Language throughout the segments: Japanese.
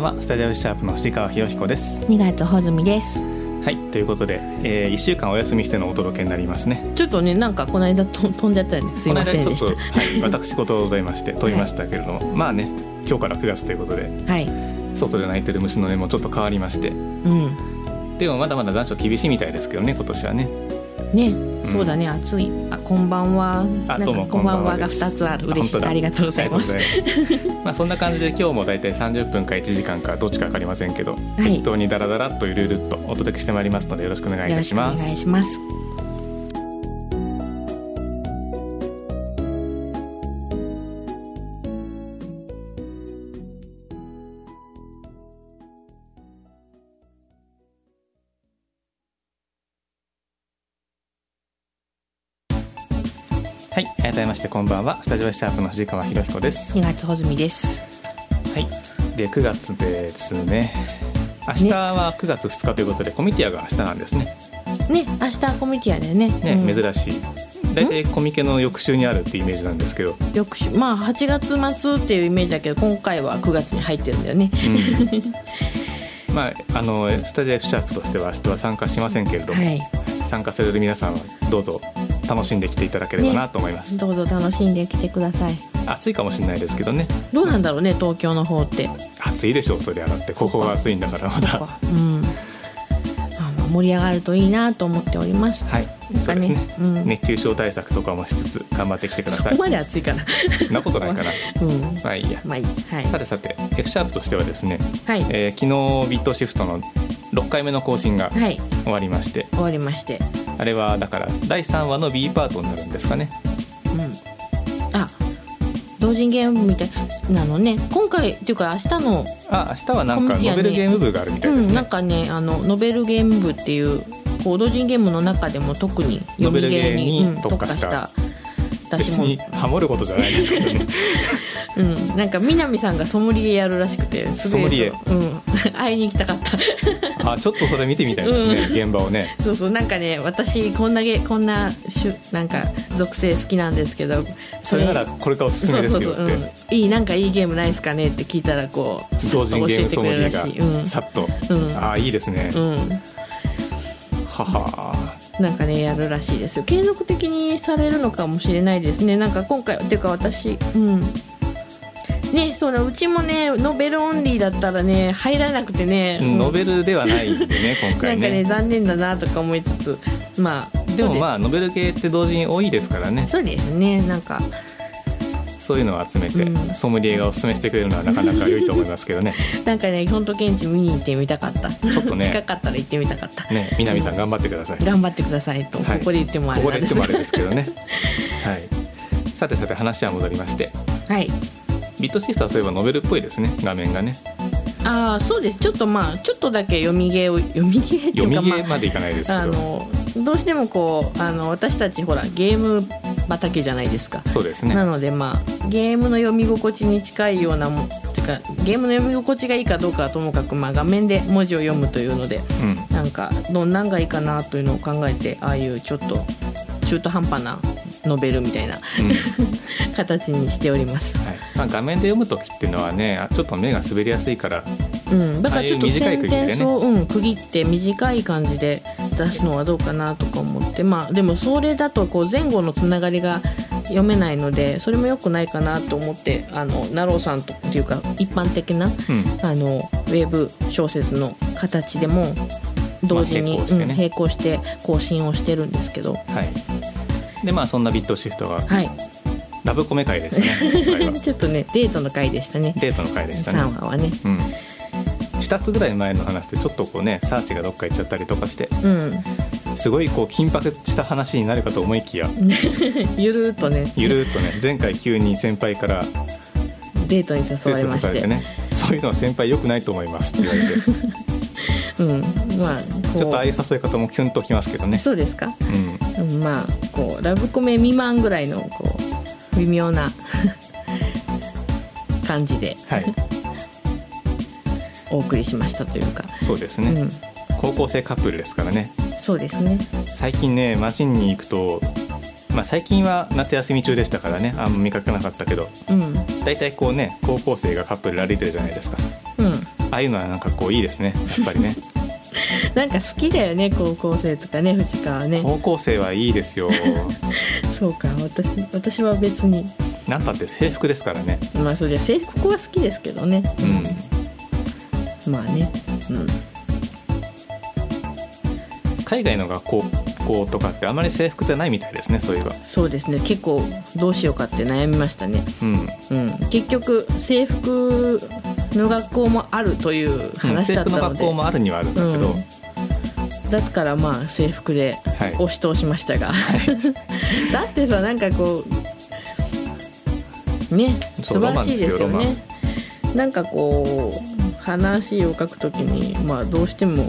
はスタジオシャープの藤川博彦です。2月穂積です。はいということで、えー、1週間お休みしてのお届けになりますね。ちょっとねなんかこの間と飛んじゃったよね。すいませんでした。はい、私事ございまして飛びましたけれども、はい、まあね今日から9月ということで、はい、外で鳴いてる虫の音もちょっと変わりまして、うん、でもまだまだ残暑厳しいみたいですけどね今年はねね、うん、そうだね。暑い。あこんばんは。あどうもこんばんはが二つある。嬉しい。ありがとうございます。まあそんな感じで今日もだいたい三十分か一時間かどっちかわかりませんけど、はい、適当にダラダラっとゆるゆるっとお届けしてまいりますのでよろしくお願いいたします。お願いしますしてこんばんは。スタジオシャープの藤川博彦です。2月穂積です。はい。で9月ですね。明日は9月2日ということで、コミティアが明日なんですね。ね、明日コミティアだよね。ね、うん、珍しい。大体コミケの翌週にあるってイメージなんですけど翌週まあ8月末っていうイメージだけど今回は9月に入ってるんだよね、うん、まああのスタジオ F シャープとしては明日は参加しませんけれども、はい、参加される皆さんはどうぞ楽しんできていただければなと思います、ね、どうぞ楽しんできてください。暑いかもしれないですけどね。どうなんだろうね東京の方って。暑いでしょうそりゃだってここが暑いんだからまだ。うん。盛り上がるといいなと思っております。はい、そうですね、うん、熱中症対策とかもしつつ頑張ってきてください。そこまで暑いかな。な。ことないかな。うん、まあいいや。まあいい。はい。さてさて、F シャープとしてはですね、はい、えー、昨日ビットシフトの6回目の更新が終わりまして、はい、終わりまして、あれはだから第3話の B パートになるんですかね。うん。あ、同人ゲームみたいなのね。今回っていうか明日のあ明日はなんかノベルゲーム部があるみたいですね、うん、なんかねあのノベルゲーム部っていうこう同人ゲームの中でも特に読みゲーに特化した。私もハモることじゃないですけどね うん、なんか南さんがソムリエやるらしくてすごいう。ん、会いに行きたかった。あちょっとそれ見てみたいですね、うん、現場をね。そうそう。なんかね私こんなげこんなしゅなんか属性好きなんですけどそれならこれからおすすめですよって、うん、いいなんかいいゲームないですかねって聞いたらこう同人ゲームソムリエがさっと、うん、ああいいですね、うん、はは。なんかねやるらしいですよ。継続的にされるのかもしれないですね。なんか今回っていうか私うんね。そうだうちもねノベルオンリーだったらね入らなくてね、うん、ノベルではないんでね 今回ね。なんかね残念だなとか思いつつまあで？もまあノベル系って同時に多いですからね。そうですねなんか。そういうのを集めて、うん、ソムリエがおすすめしてくれるのはなかなか良いと思いますけどね。なんかね本当現地見に行ってみたかった。ちょっとね。近かったら行ってみたかった。ね南さん頑張ってください、頑張ってくださいと、はい、ここで言ってもあれここで言ってもあれですけどね。はい。さてさて話は戻りまして。はいビットシフトはそういえばノベルっぽいですね画面がね。ああそうです。ちょっとまあちょっとだけ読みゲーを読みゲーっていうか、読みゲーまでいかないですけど、あのどうしてもこうあの私たちほらゲーム畑じゃないですか。そうですね。なのでまあゲームの読み心地に近いようなもていうかゲームの読み心地がいいかどうかはともかく、まあ、画面で文字を読むというので、うん、なんかどんなんがいいかなというのを考えてああいうちょっと中途半端なノベルみたいな、うん、形にしております、はい。まあ、画面で読む時っていうのはねちょっと目が滑りやすいから、うん、だからちょっとセンテンスを、うん、区切って短い感じで出すのはどうかなとか思って。まあでもそれだとこう前後のつながりが読めないのでそれもよくないかなと思ってあのナローさんとっていうか一般的な、うん、あのウェブ小説の形でも同時に、まあ並行ね、並行して更新をしてるんですけど、はい、でまあそんなビットシフトは、はい、ラブコメ会ですね ちょっとねデートの回でしたね。デートの回でしたね。3話はね、うん。2つぐらい前の話でちょっとこうねサーチがどっか行っちゃったりとかして、うん、すごいこう緊迫した話になるかと思いきや。ゆるっとね。ゆるっとね。前回急に先輩からデートに誘われまして。ね。そういうのは先輩よくないと思いますって言われて うん。まあちょっとああいう誘い方もキュンときますけどね。そうですか、うん、まあこうラブコメ未満ぐらいのこう微妙な 感じで、はい、お送りしましたというか。そうですね、うん、高校生カップルですからね。そうですね。最近ね街に行くとまあ、最近は夏休み中でしたからね。あんま見かけなかったけど、うん、大体こうね高校生がカップル歩いてるじゃないですかうん、ああいうのはなんかこういいですね。やっぱりね。なんか好きだよね高校生とかね藤川ね。高校生はいいですよ。そうか私私は別に。なんたって制服ですからね。まあそりゃ制服は好きですけどね。うん。まあね。うん。海外の学校校とかってあまり制服ってないみたいですねそういえば。そうですね。結構どうしようかって悩みましたね、うん、うん、結局制服の学校もあるという話だったので、うん、制服の学校もあるにはあるんだけど、うん、だからまあ制服で押し通しましたが、はい、だってさなんかこうね素晴らしいですよね。なんかこう話を書くときにまあどうしても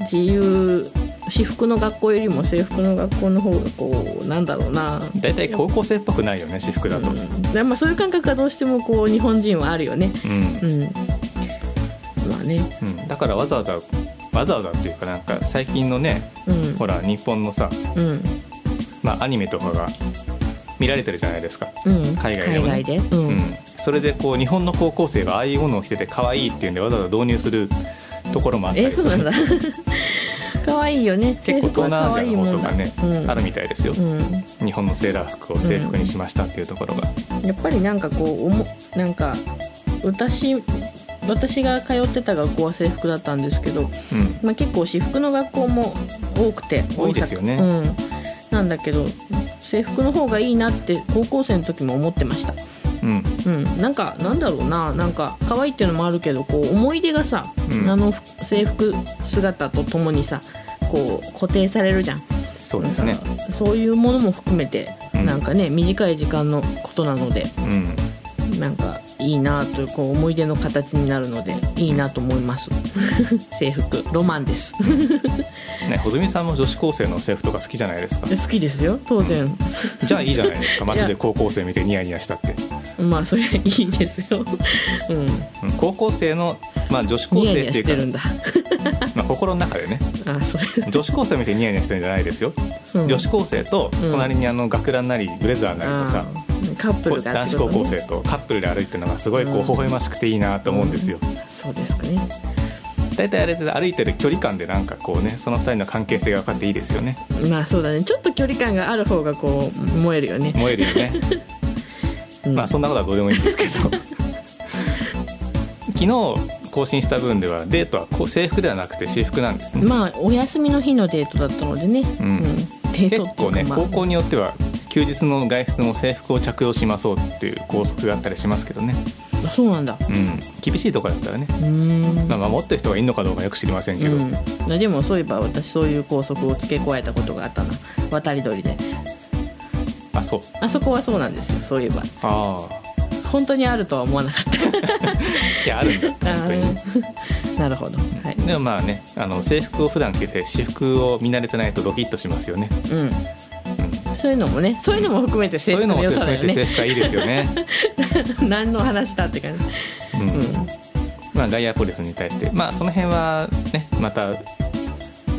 自由私服の学校よりも制服の学校の方がこうなんだろうな。大体高校生っぽくないよね私服だと、うん、まあそういう感覚がどうしてもこう日本人はあるよね、うん、うん、まあね、うん、だからわざわざわざわざっていうかなんか最近のね、うん、ほら日本のさ、うん、まあアニメとかが見られてるじゃないですか、うん、海外でも、ね、で、うん、それでこう日本の高校生がああいうものを着てて可愛いっていうんでわざわざ導入するところもあったりする。えそうなんだ 可愛いよね。結構東南アジアの方とかね、うん、あるみたいですよ、うん、日本のセーラー服を制服にしましたっていうところが、やっぱりなんかこうおもなんか私私が通ってた学校は制服だったんですけど、うん、まあ、結構私服の学校も多くて多いですよね、うん、なんだけど制服の方がいいなって高校生の時も思ってました。うん、うん、なんかなんだろうな。なんか可愛いっていうのもあるけどこう思い出がさ、うん、あの制服姿とともにさこう固定されるじゃん。そうですね。そういうものも含めて、うん、なんかね短い時間のことなので、うん、なんかいいなというこう思い出の形になるのでいいなと思います。制服。ロマンです。ね穂積さんも女子高生の制服とか好きじゃないですか。好きですよ。当然、じゃあいいじゃないですか。街で高校生見てニヤニヤしたってまあそれいいですよ、うん、高校生の、まあ、女子高生っていうかまあ心の中でね。あそう。女子高生見てニヤニヤしてるんじゃないですよ、うん、女子高生と隣にあの学ランなりブレザーなりのさ、カップルが、ね、男子高校生とカップルで歩いてるのがすごいこう微笑ましくていいなと思うんですよ、そうですかね。大体あれで歩いてる距離感でなんかこうねその二人の関係性が分かっていいですよね。まあそうだね。ちょっと距離感がある方がこう燃えるよね。燃えるよねまあそんなことはどうでもいいんですけど。昨日更新した分ではデートは制服ではなくて私服なんですね。まあお休みの日のデートだったのでね、うん、うん、結構ね、高校によっては休日の外出も制服を着用しましょうっていう校則があったりしますけどね。あそうなんだ、うん、厳しいところだったらね。うん。まあ守ってる人がいるのかどうかよく知りませんけど、うん、でもそういえば私そういう校則を付け加えたことがあったな。渡り鳥であそう。あそこはそうなんですよそういえば。ああ本当にあるとは思わなかった。いやあるんだ。本当に。なるほど、はい、でもまあねあの制服を普段着て私服を見慣れてないとドキッとしますよね。うん、うん、そういうのもねそういうのも含めて制服の良さだよね。服がいいですよね。何の話だって感じ。うん、うん、まあガイアポリスに対して。まあその辺はねまた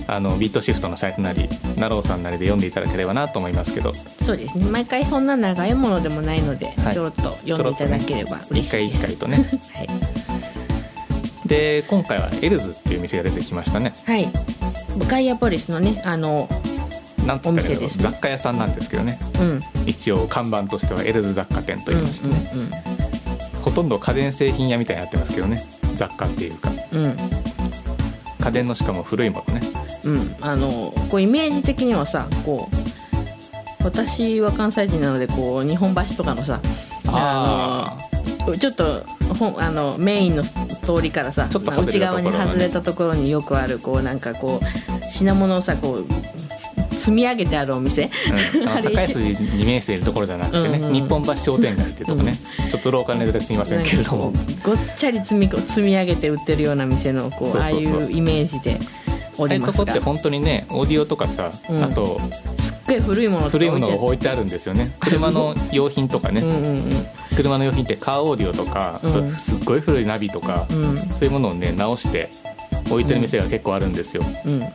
あのビートシフトのサイトなりなろうさんなりで読んでいただければなと思いますけど。そうですね。毎回そんな長いものでもないので、はい、ちょろっと読んでいただければ嬉しいです、ね、一回一回とね、はい、で今回はエルズっていう店が出てきましたね。はい。ガイアポリスのねあのなんと、ね、雑貨屋さんなんですけどね、うん、一応看板としてはエルズ雑貨店と言いましてね、うんうんうん、ほとんど家電製品屋みたいになってますけどね。雑貨っていうか、うん、家電のしかも古いものねうん。あのこうイメージ的にはさこう私は関西人なのでこう日本橋とかのさあのちょっとほあのメインの通りからさ内側に外れたところによくあるこうなんかこう品物をさこう積み上げてあるお店、うん、堺筋に面しているところじゃなくてね、うんうん、日本橋商店街っていうとこね、うん、ちょっとローカルネタですみませんけれども。ごっちゃり積み積み上げて売ってるような店のこうああいうイメージで。おりますがああいうとこって本当にねオーディオとかさ、うん、あとすっごい古いもの古いものが置いてあるんですよね。車の用品とかね。うんうん、うん、車の用品ってカーオーディオとか、うん、すっごい古いナビとか、うん、そういうものをね直して置いてる店が結構あるんですよ、うん。ま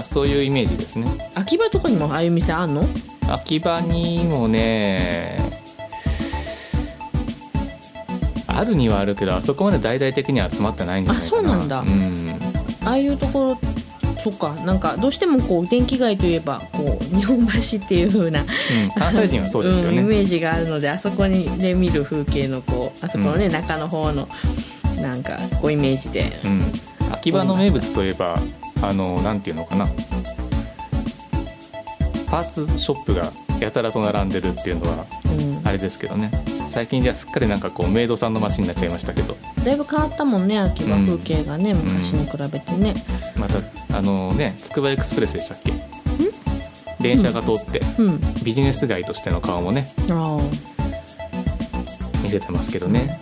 あ、そういうイメージですね。秋葉とかにもああいう店あんの？秋葉にもねあるにはあるけどあそこまで大々的には集まってないんじゃないかな。あそうなんだ、うん、ああいうところそっか。なんかどうしてもこう電気街といえばこう日本橋っていう風な、うん、関西人はそうですよね、うん、イメージがあるのであそこにで見る風景のこうあそこのね、うん、中の方のなんかこうイメージで、うん、秋葉の名物といえばあのなんていうのかな。パーツショップがやたらと並んでるっていうのはあれですけどね、最近ではすっかりなんかこうメイドさんの街になっちゃいましたけど。だいぶ変わったもんね秋葉風景がね、うん、昔に比べてね、またあのねつくばエクスプレスでしたっけ？電車が通って、うん、ビジネス街としての顔もね見せてますけどね、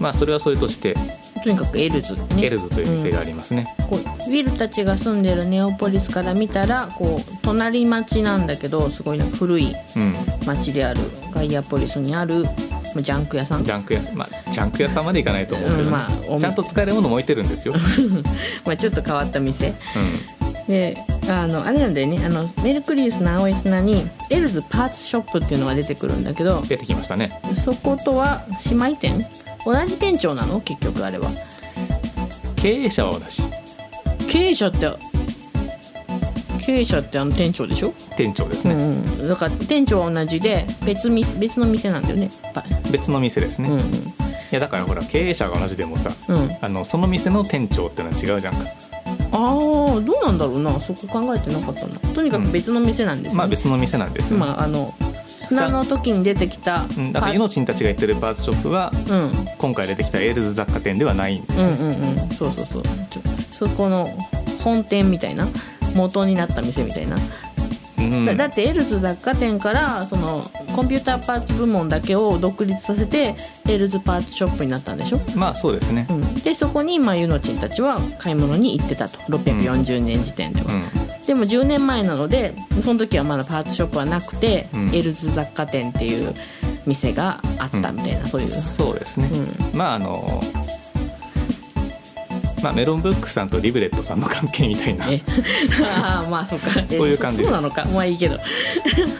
まあそれはそれとしてとにかくエルズ、ね、エルズという店がありますね、うん、こうウィルたちが住んでるネオポリスから見たらこう隣町なんだけどすごい古い町である、うん、ガイアポリスにあるジャンク屋さん。ジャンク屋まあジャンク屋さんまで行かないと思うけど、ね。うん。まあ、ちゃんと使えるものも置いてるんですよ。まあちょっと変わった店、であのあれなんだよね。あのメルクリウスの青い砂にエルズパーツショップっていうのが出てくるんだけど出てきましたね。そことは姉妹店？同じ店長なの？結局あれは。経営者は同じ経営者って経営者ってあの店長でしょ？店長ですね、うん、だから店長は同じで別別の店なんだよね。別の店ですね、うんうん、いやだからほら経営者が同じでもさ、うん、あのその店の店長ってのは違うじゃんか。ああどうなんだろうな。そこ考えてなかったな。とにかく別の店なんですね、まあ別の店なんです、ね、まああの砂の時に出てきた、うん、だからユノチンたちが言ってるパーツショップは、うん、今回出てきたエルズ雑貨店ではないんですうんうんうん、そうそうそう。そこの本店みたいな元になった店みたいな。だだってエルズ雑貨店からそのコンピューターパーツ部門だけを独立させてエルズパーツショップになったんでしょ？まあそうですね、うん、でそこにまあユノチンたちは買い物に行ってたと。640年時点では、うん、でも10年前なのでその時はまだパーツショップはなくて、うん、エルズ雑貨店っていう店があったみたいな、そういう。そうですね、まああのまあ、メロンブックさんとリブレットさんの関係みたいな。ああまあそうか。そういう感じそうなのか？まあいいけど。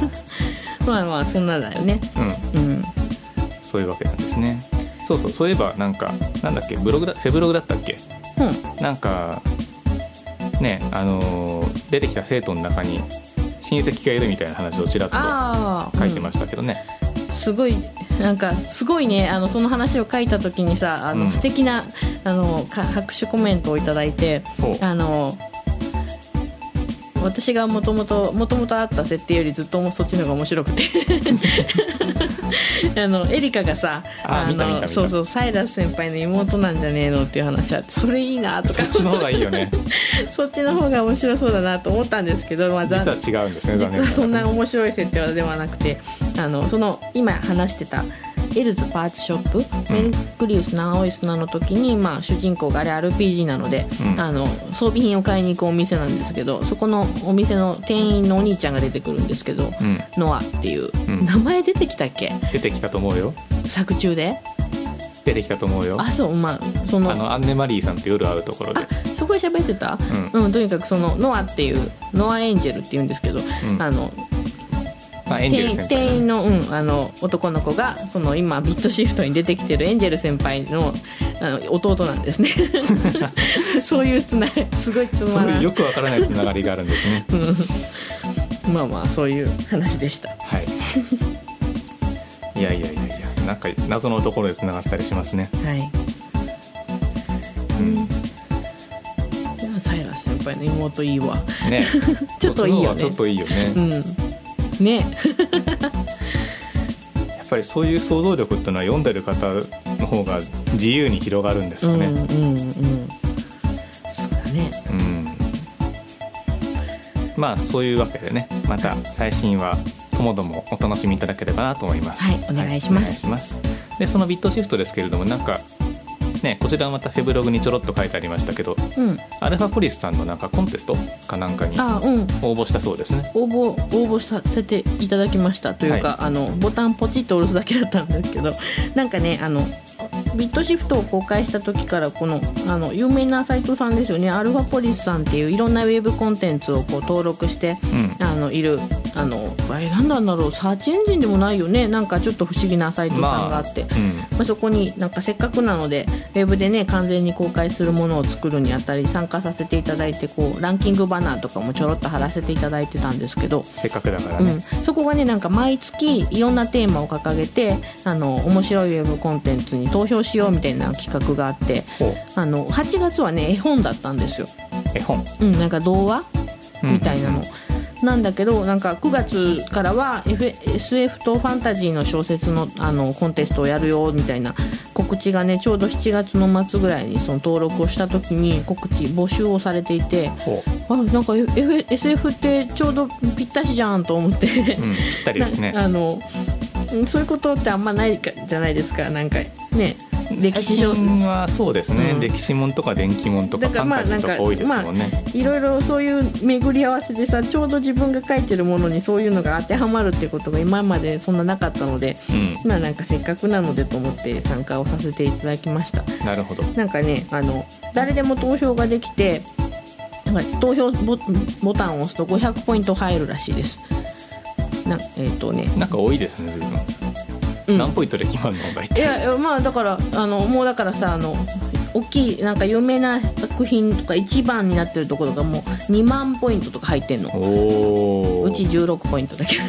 まあまあそんなだよね。うん、うん、そういうわけなんですね。そうそうそういえばなんかなんだっけ？ブログだフェブログだったっけ、うん、なんかねあのー、出てきた生徒の中に親戚がいるみたいな話をちらっと書いてましたけどね、すごいなんかすごいねあのその話を書いた時にさあの、うん、素敵なあの拍手コメントを頂いてあの私がもともともともとあった設定よりずっとそっちの方が面白くて。あのエリカがさあのそうそうサイラス先輩の妹なんじゃねえのっていう話あってそれいいなとか。そっちの方がいいよね。そっちの方が面白そうだなと思ったんですけど、まあ、実は違うんですね実はそんな面白い設定ではなくてあのその今話してたエルズパーツショップ、うん、メルクリウスの青い砂の時に、まあ、主人公があれ RPG なので、うん、あの装備品を買いに行くお店なんですけどそこのお店の店員のお兄ちゃんが出てくるんですけど、うん、ノアっていう、名前出てきたっけ？出てきたと思うよ。作中で？出てきたと思うよ。あそうまあそのあのアンネ・マリーさんって夜会うところで。そこで喋ってた、うん、うん、とにかくそのノアっていうノアエンジェルっていうんですけど、あのまあ、エンジェル先輩店員の,、うん、あの男の子がその今ビットシフトに出てきてるエンジェル先輩のあの弟なんですね。そういうつなすごいつまらよくわからないつながりがあるんですね、うん、まあまあそういう話でした。はい。いやいやいやいやなんか謎のところでつながったりしますね。はい。うん。サイラス先輩の妹いいわ。ね。ちょっといいよね。ちょっといいよね。うんねやっぱりそういう想像力っていうのは読んでる方の方が自由に広がるんですかね。うんうんうん、そうだね、うん、まあそういうわけでねまた最新はともどもお楽しみいただければなと思います。はい、お願いします。はい、ますでそのビットシフトですけれどもなんかね、こちらはまたフェブログにちょろっと書いてありましたけど、うん、アルファポリスさんのなんかコンテストかなんかに応募したそうですね。応募応募させていただきましたというか、はい、あのボタンポチッと押すだけだったんですけどなんかねあのビットシフトを公開した時からこのあの有名なサイトさんですよね。アルファポリスさんっていういろんなウェブコンテンツをこう登録して、うん、あのいるあのあれ何なんだろうサーチエンジンでもないよね。なんかちょっと不思議なサイトさんがあって、まあうん、まあ、そこになんかせっかくなのでウェブでね完全に公開するものを作るにあたり参加させていただいてこうランキングバナーとかもちょろっと貼らせていただいてたんですけど。せっかくだからね、うん、そこがねなんか毎月いろんなテーマを掲げてあの面白いウェブコンテンツに投票しようみたいな企画があってあの8月はね絵本だったんですよ。絵本。うんなんか童話？みたいなの。なんだけどなんか9月からは、F、SF とファンタジーの小説のあのコンテストをやるよみたいな告知がねちょうど7月の末ぐらいにその登録をした時に告知募集をされていてあなんか、F、SF ってちょうどぴったしじゃんと思って、うん、ぴったりですね。あのそういうことってあんまないじゃないですか。なんかね歴史書はそうですね、うん、歴史もんとか電気もんとかファンタジーとか多いですもんね、まあ、いろいろそういう巡り合わせでさちょうど自分が書いてるものにそういうのが当てはまるってことが今までそんななかったので、うん、まあなんかせっかくなのでと思って参加をさせていただきました。なるほど。なんかねあの誰でも投票ができてなんか投票ボタンを押すと500ポイント入るらしいです。なえっ、ー、とね。なんか多いですね随分何ポイントで決まるの？大体。いやまあだからあのもうだからさあの大きいなんか有名な作品とか一番になってるところがもう2万ポイントとか入ってんの。うち16ポイントだけ。ど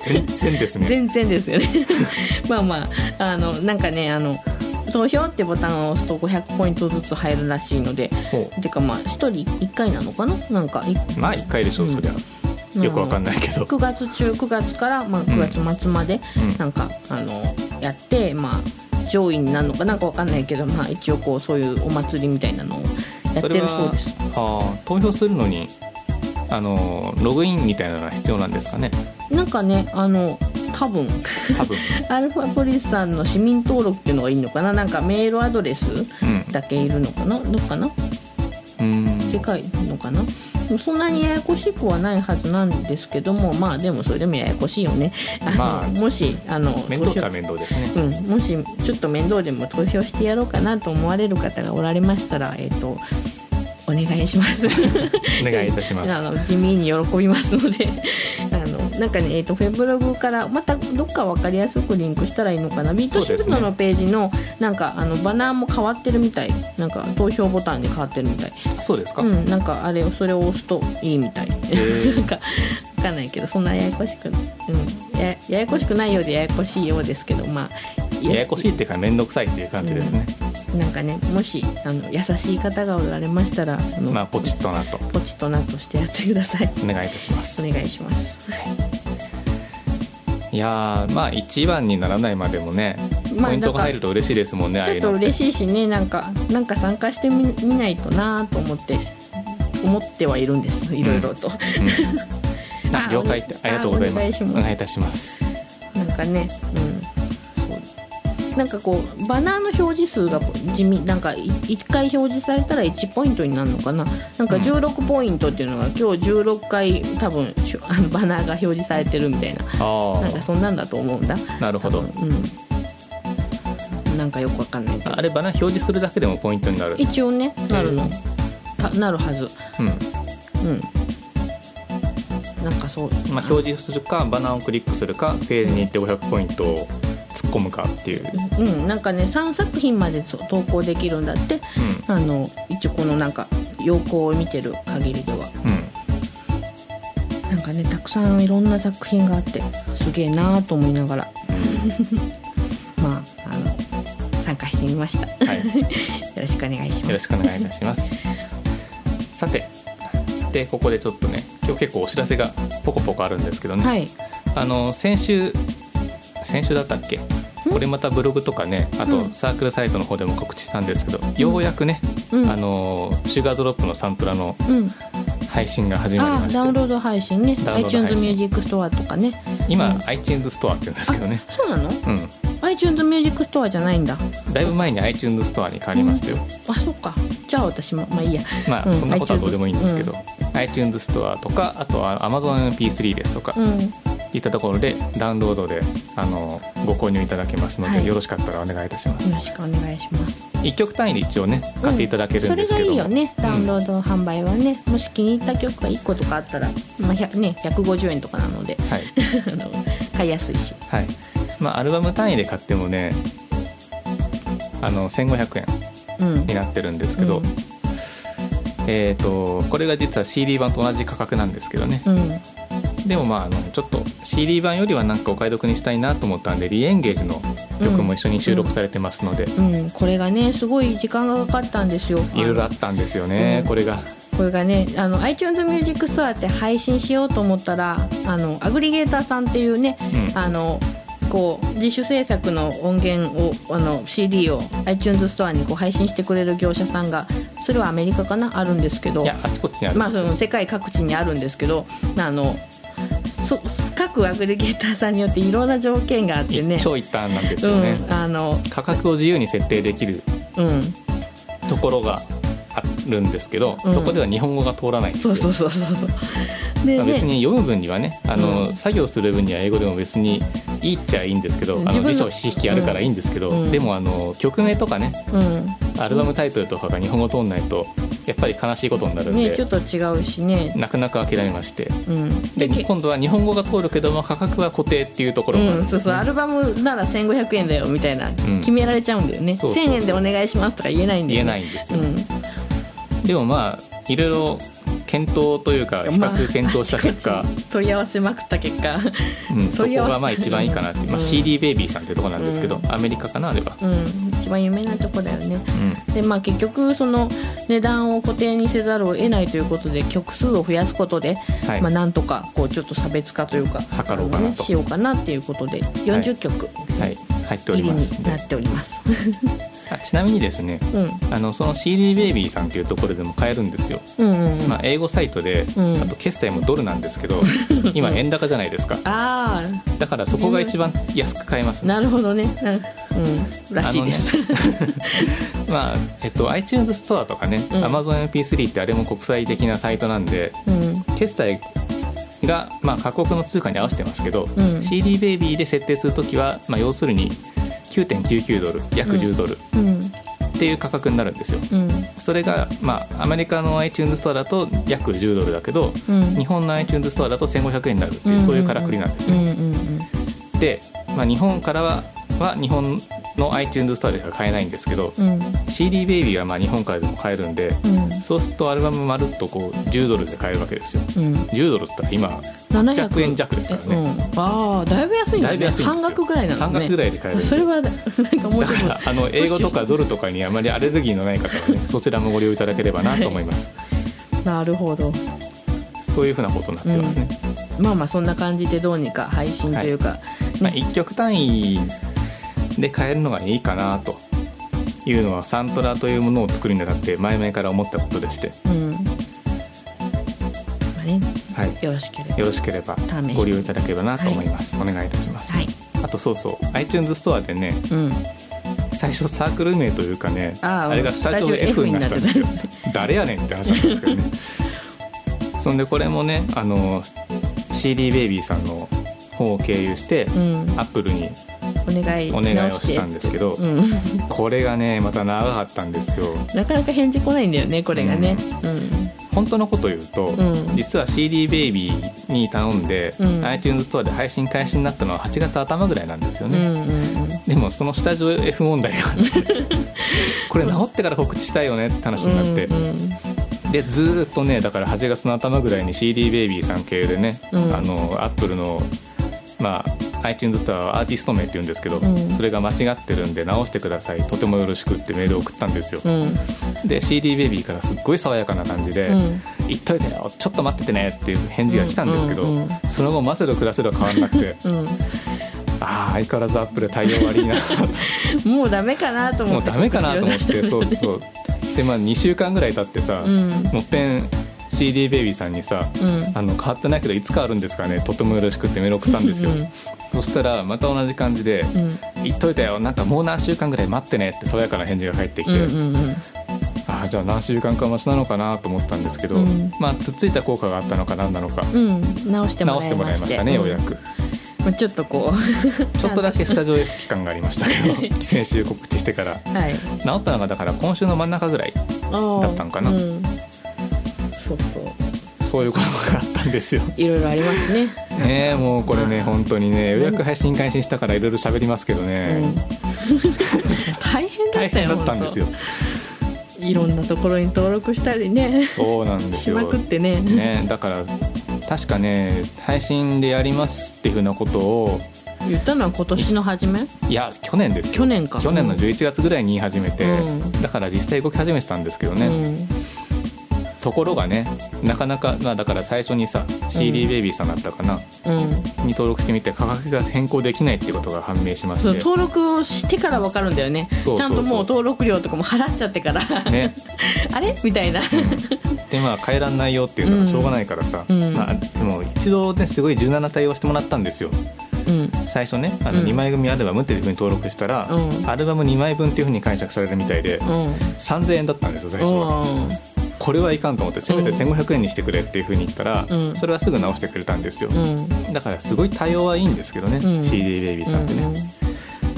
全然ですね。全然ですよねまあまああのなんかねあの投票ってボタンを押すと500ポイントずつ入るらしいので。てかまあ1人1回なのかな？なんかまあ1回でしょう、うん、そりゃよくわかんないけど。9月中9月から、まあ、9月末までなんか、うん、あのやってまあ上位になるのかなんかわかんないけど、まあ、一応こうそういうお祭りみたいなのをやってるそうです。あ投票するのにあのログインみたいなのは必要なんですかね？なんかねあの多分。多分。アルファポリスさんの市民登録っていうのがいいのかな？なんかメールアドレスだけいるのかな、うん、どうかな？うん。でかいのかな？そんなにややこしくはないはずなんですけどもまあでもそれでもややこしいよね。まあ、もしあの面倒っちゃ面倒ですね、うん、もしちょっと面倒でも投票してやろうかなと思われる方がおられましたらえっ、ー、とお願いします。お願いいたします。あの地味に喜びますのであのなんかねえっ、ー、とフェブログからまたどっか分かりやすくリンクしたらいいのかな。ビートシフトのページのなんかあのバナーも変わってるみたい。なんか投票ボタンで変わってるみたい。そうですか？うんなんかあれそれを押すといいみたい。なんか分かんないけどそんなややこしくうん。やややこしくないようでややこしいようですけどまあややこしいっていうか面倒くさいっていう感じですね、うん。なんかねもしあの優しい方がおられましたらまあ、ポチッとなと。ポチッとなとしてやってください。お願いいたします。お願いします、い、やまあ一番にならないまでもね、まあ、ポイントが入ると嬉しいですもんねちょっと嬉しいしねなんかなんか参加してみみないとなと思って思ってはいるんですいろいろと、うん。うん、あ了解。ありがとうございます。お願いいたします。なんかねうんなんかこうバナーの表示数が地味なんか1回表示されたら1ポイントになるのかな？なんか16ポイントっていうのが今日16回多分あのバナーが表示されてるみたいな。なんかそんなんだと思うんだ。なるほど、うん。なんかよくわかんないけど。あれバナー表示するだけでもポイントになる。一応ねなるの。なるはず。うん。うん。なんかそう、まあ、表示するかバナーをクリックするかページに行って500ポイントを突っ込むかっていう、うん、なんかね3作品まで投稿できるんだって、うん、あの一応このなんか要項を見てる限りでは、うん、なんかねたくさんいろんな作品があってすげえなーと思いながら、まああの参加してみました、はい、よろしくお願いします。よろしくお願いいたします。さてでここでちょっとね今日結構お知らせがポコポコあるんですけどね、はい、あの先週先週だったっけ？これまたブログとかねあとサークルサイトの方でも告知したんですけど、うん、ようやくね、うん、あのシュガードロップのサントラの配信が始まりました、ダウンロード配信ね。iTunes Music Store とかね。今、うん、iTunes ストアって言うんですけどね。そうなの？うん。iTunes ミュージックストアじゃないんだ。だいぶ前に iTunes ストアに変わりましたよ、あそっか。じゃあ私もまあいいや。まあ、そんなことはどうでもいいんですけど、iTunes ストアとかあとは AmazonP3 ですとか、いったところでダウンロードであのご購入いただけますので、はい、よろしかったらお願いいたします。よろしくお願いします。一曲単位で一応ね買っていただけるんですけど、うん、それがいいよね。ダウンロード販売はね、もし気に入った曲が一個とかあったら、まあ百ね百五十円とかなので、はい、買いやすいし。はい。まあアルバム単位で買ってもね、あの千五百円になってるんですけど。うんえーと、これが実は CD 版と同じ価格なんですけどね、うん、でもまああのちょっと CD 版よりはなんかお買い得にしたいなと思ったんでリエンゲージの曲も一緒に収録されてますので、うんうん、これがねすごい時間がかかったんですよ。いろいろあったんですよね、これが。これがねあの iTunes ミュージックストアって配信しようと思ったらあのアグリゲーターさんっていうね、あのこう自主制作の音源をあの CD を iTunes ストアにこう配信してくれる業者さんがそれはアメリカかな？あるんですけど。いやあちこちにあるまあその世界各地にあるんですけどあのそ各アグリゲーターさんによっていろんな条件があってね。超一端なんですよね、うん、あの価格を自由に設定できる、うん、ところがあるんですけど、うん、そこでは日本語が通らないんですよ。そうそうそうそうで、まあ、別に読む分にはねあの、うん、作業する分には英語でも別にいいっちゃいいんですけどあの辞書四筆あるからいいんですけど、うん、でもあの曲名とかね、アルバムタイトルとかが日本語通んないとやっぱり悲しいことになるんで、ね、ちょっと違うしね。なかなか諦めまして、で今度は日本語が通るけども価格は固定っていうところが、ね、そうそうアルバムなら1500円だよみたいな、決められちゃうんだよね、う1000円でお願いしますとか言えないんだよ、ね、言えないんですよ、でもまあいろいろ検討というか比較検討した結果、まあ、問い合わせまくった結果、うん、そこがまあ一番いいかなって、まあ、CD ベイビーさんっていうところなんですけど、うん、アメリカかなあれは、うん、一番有名なとこだよね、うん、でまあ結局その値段を固定にせざるを得ないということで曲数を増やすことで、はい、まあなんとかこうちょっと差別化というか測ろうかなと、ね、しようかなっていうことで40曲、はい、はい、入っております。なっておりますちなみにですね、うん、あのその CD ベイビーさんっていうところでも買えるんですよ、うんうんうん、まあ、英語サイトで、うん、あと決済もドルなんですけど 今円高じゃないですか。あだからそこが一番安く買えます、ね、なるほどね。うん。らしいです、ね、まあえっと iTunes ストアとかね、うん、AmazonMP3 ってあれも国際的なサイトなんで、うん、決済が、まあ、各国の通貨に合わせてますけど、うん、CD ベイビーで設定する時は、まあ、要するに9.99ドル約10ドル、っていう価格になるんですよ、うん、それが、まあ、アメリカの iTunes ストアだと約10ドルだけど、うん、日本の iTunes ストアだと1500円になるっていう、そういうからくりなんですよ、で、まあ、日本からはは日本の iTunes ストアでしか買えないんですけど、うん、CD ベイビーはまあ日本からでも買えるんで、うん、そうするとアルバムまるっとこう10ドルで買えるわけですよ、うん、10ドルっつったら今800円弱ですからね、うん、ああだいぶ安いんだね。半額ぐらいなのね。半額ぐらいで買えるそれはなんかもうちょっと。あの英語とかドルとかにあまりアレルギーのない方はね そちらもご利用いただければなと思います。なるほど。そういうふうなことになってますね、まあまあそんな感じでどうにか配信というか、はい、まあ、1曲単位で変えるのがいいかなと。いうのはサントラというものを作るにあたって前々から思ったことでして、うん。まあね。はい、よろしければ。よろしければご利用いただければなと思います、はい、お願いいたします、はい、あとそうそう。iTunes ストアでね、うん、最初サークル名というかねあれがスタジオ F になったんですよ。誰やねんって話なんですけどね。そんでこれもねあの CD ベイビーさんの方を経由して、うん、アップルにお願いお願いをしたんですけど、うん、これがねまた長かったんですよ。なかなか返事来ないんだよねこれがね、うん、うん、本当のこと言うと、うん、実は CD ベイビーに頼んで、うん、iTunes ストアで配信開始になったのは8月頭ぐらいなんですよね、うんうんうん、でもそのスタジオ F 問題が これ治ってから告知したいよねって話になって、うんうんでずっとねだから8月の頭ぐらいに CD ベイビーさん系でね、うん、あのアップルのまあ iTunes ストアはアーティスト名って言うんですけど、うん、それが間違ってるんで直してください。とてもよろしくってメールを送ったんですよ、うん、で CD ベビーからすっごい爽やかな感じで「言っといてよちょっと待っててね」っていう返事が来たんですけど、その後待てど暮らせど変わんなくて。ああ相変わらずアップル対応悪いな。もうダメかなと思ってもうダメかなと思ってそうそう。でまあ2週間ぐらい経ってさ、うん、もっぺん CD ベイビーさんにさ、うん、あの変わってないけどいつ変わるんですかね。とてもよろしくってメール送ったんですよ、うん、そしたらまた同じ感じで「言っといたよ。なんかもう何週間ぐらい待ってね」って爽やかな返事が返ってきて、うんうんうん。ああじゃあ何週間か待ちなのかなと思ったんですけど、うん、まあつっついた効果があったのか何なのか、うん、直してもらいましたね、ようやく。ちょっとこう。ちょっとだけスタジオ F 期間がありましたけど先週告知してから、はい、治ったのがだから今週の真ん中ぐらいだったんかな、うん、そうそう。そういうことがあったんですよ。いろいろありますね。ねもうこれね本当にねようやく配信開始したからいろいろ喋りますけどね、うん、大変だったよだったんですよ。いろんなところに登録したりね。そうなんですよ。しまくってね。ねだから確かね配信でやりますっていうふうなことを言ったのは今年の初め？いや去年です去年か。去年の11月ぐらいに言い始めて、うん、だから実際動き始めてたんですけどね、うんところがねなかなか、まあ、だから最初にさ CD ベイビーさんだったかな、うん、に登録してみて価格が変更できないっていうことが判明しまして。登録してから分かるんだよね。ちゃんともう登録料とかも払っちゃってから。ね。あれ？みたいな、うん、でまあ変えらんないよっていうのはしょうがないからさ、うん、まあ、でも一度ねすごい柔軟な対応してもらったんですよ。うん、最初ねあの2枚組アルバムっていうふうに登録したら、うん、アルバム2枚分っていうふうに解釈されるみたいで、うん、3,000円だったんですよ最初は。これはいかんと思ってせめて1500円にしてくれっていうふうに言ったら、うん、それはすぐ直してくれたんですよ、うん、だからすごい対応はいいんですけどね、うん、CD ベイビーさんってね、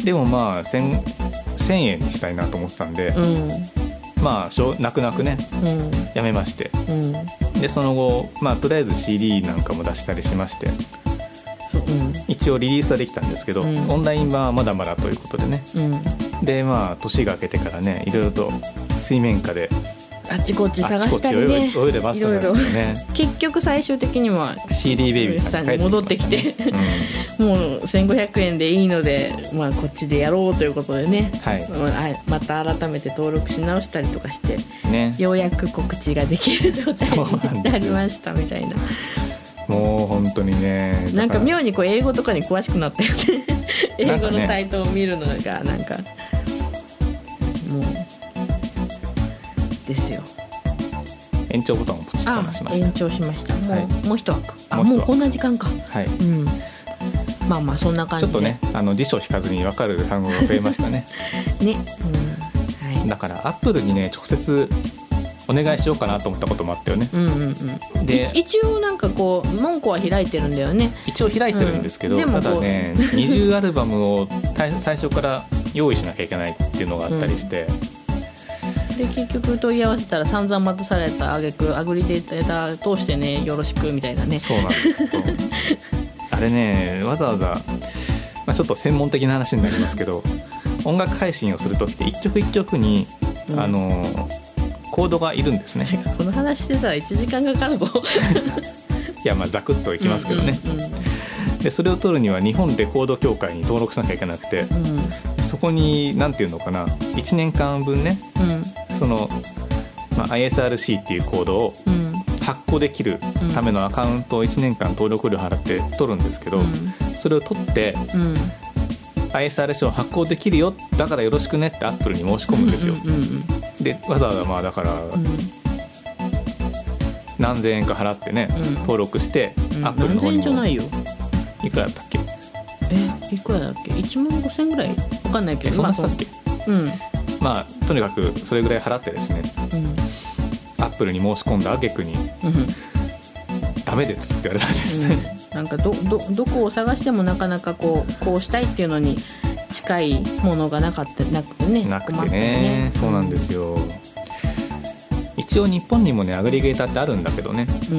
でもまあ 1000, 1000円にしたいなと思ってたんで、まあしょ泣く泣くね、やめまして、でその後まあとりあえず CD なんかも出したりしまして、一応リリースはできたんですけど、オンラインはまだまだということでね、でまあ年が明けてからねいろいろと水面下であっちこっち探したりね。いろいろ結局最終的には CD ベイビーさんに戻ってきて、うん、もう1500円でいいので、まあ、こっちでやろうということでね、はい、また改めて登録し直したりとかして、ね、ようやく告知ができる状態になりましたみたいな。もう本当にねなんか妙にこう英語とかに詳しくなったよね。英語のサイトを見るのがなんかもうですよ。延長ボタンをポチッと押しました。延長しました。もうはい、もう一枠。あもうこんな時間か。はい、うん、まあまあそんな感じちょっとねあの辞書引かずに分かる単語が増えましたね。ね、うん。はい、だからアップルにね直接お願いしようかなと思ったこともあったよね。うんうんうん、で一応なんかこう門戸は開いてるんだよね。一応開いてるんですけど、うん、ただね 20アルバムを最初から用意しなきゃいけないっていうのがあったりして。うんで結局問い合わせたら散々待たされた挙句アグリデータ通してねよろしくみたいなね。そうなんですあれねわざわざ、まあ、ちょっと専門的な話になりますけど音楽配信をする時って一曲一曲に、うん、あのコードがいるんですね。この話してたら1時間かかるぞ。いやまあざくっといきますけどね、うんうんうん。でそれを取るには日本レコード協会に登録しなきゃいけなくて、うん、そこに何て言うのかな1年間分ね、うん、その、まあ、ISRC っていうコードを発行できるためのアカウントを1年間登録料払って取るんですけど、それを取って、ISRC を発行できるよだからよろしくねってアップルに申し込むんですよ。でわざわざまあだから、何千円か払ってね、登録して、アップルの方にも。いくらだったっけ？えいくらだっけ？1万5千ぐらい？わかんないけど。そんなしたっけ、まあ、うん。まあとにかくそれぐらい払ってですね、うん、アップルに申し込んだ挙句に、うん、ダメですって言われたんですね、うん、なんかどどどこを探してもなかなかこうこうしたいっていうのに近いものがなかったなくてね。なくてね、ね、そうなんですよ、一応日本にもねアグリゲーターってあるんだけどね、う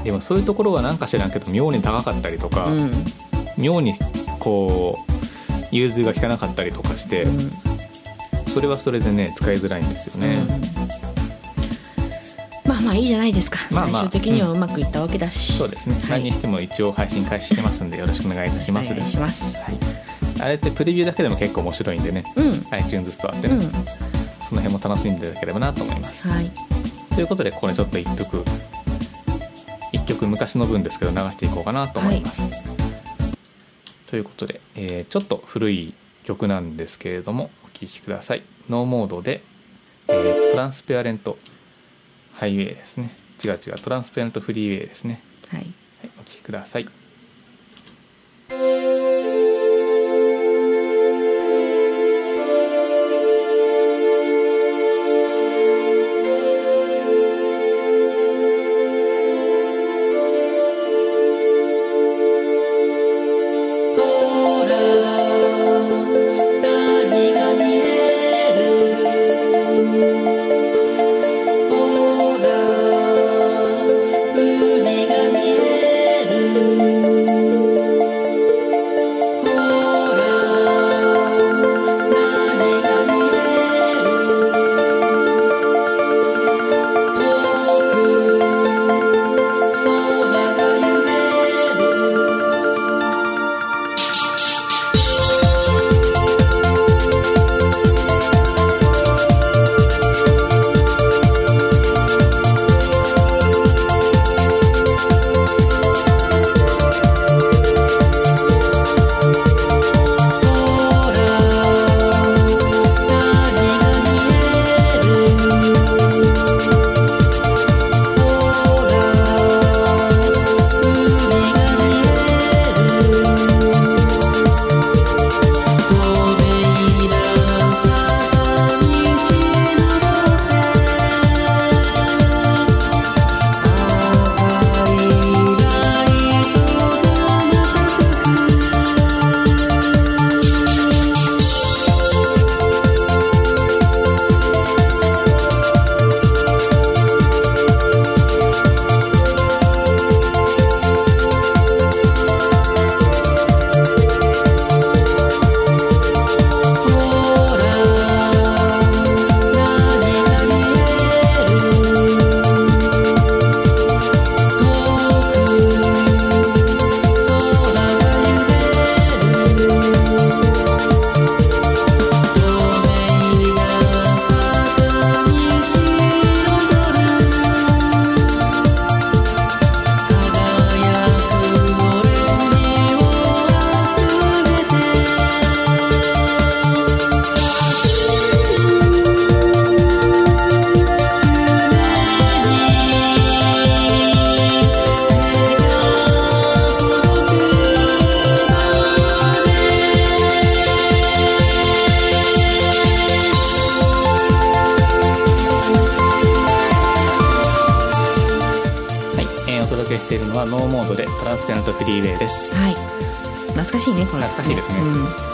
ん、でもそういうところはなんか知らんけど妙に高かったりとか、うん、妙にこう融通が利かなかったりとかして、うん、それはそれでね使いづらいんですよね。まあまあいいじゃないですか、まあまあ、最終的にはうまくいったわけだし、そうですね、はい、何にしても一応配信開始してますんでよろしくお願いいたします。お願いします、はい、あれってプレビューだけでも結構面白いんでね、うん、iTunes ストアってね、うん、その辺も楽しんでいただければなと思います、はい、ということでここでちょっと一曲1曲昔の分ですけど流していこうかなと思います。はい、ということで、えー、ちょっと古い曲なんですけれどもお聴きください。ノーモードで、えー、トランスペアレントハイウェイですね。違う違うトランスペアレントフリーウェイですね。はい、はい、お聴きください。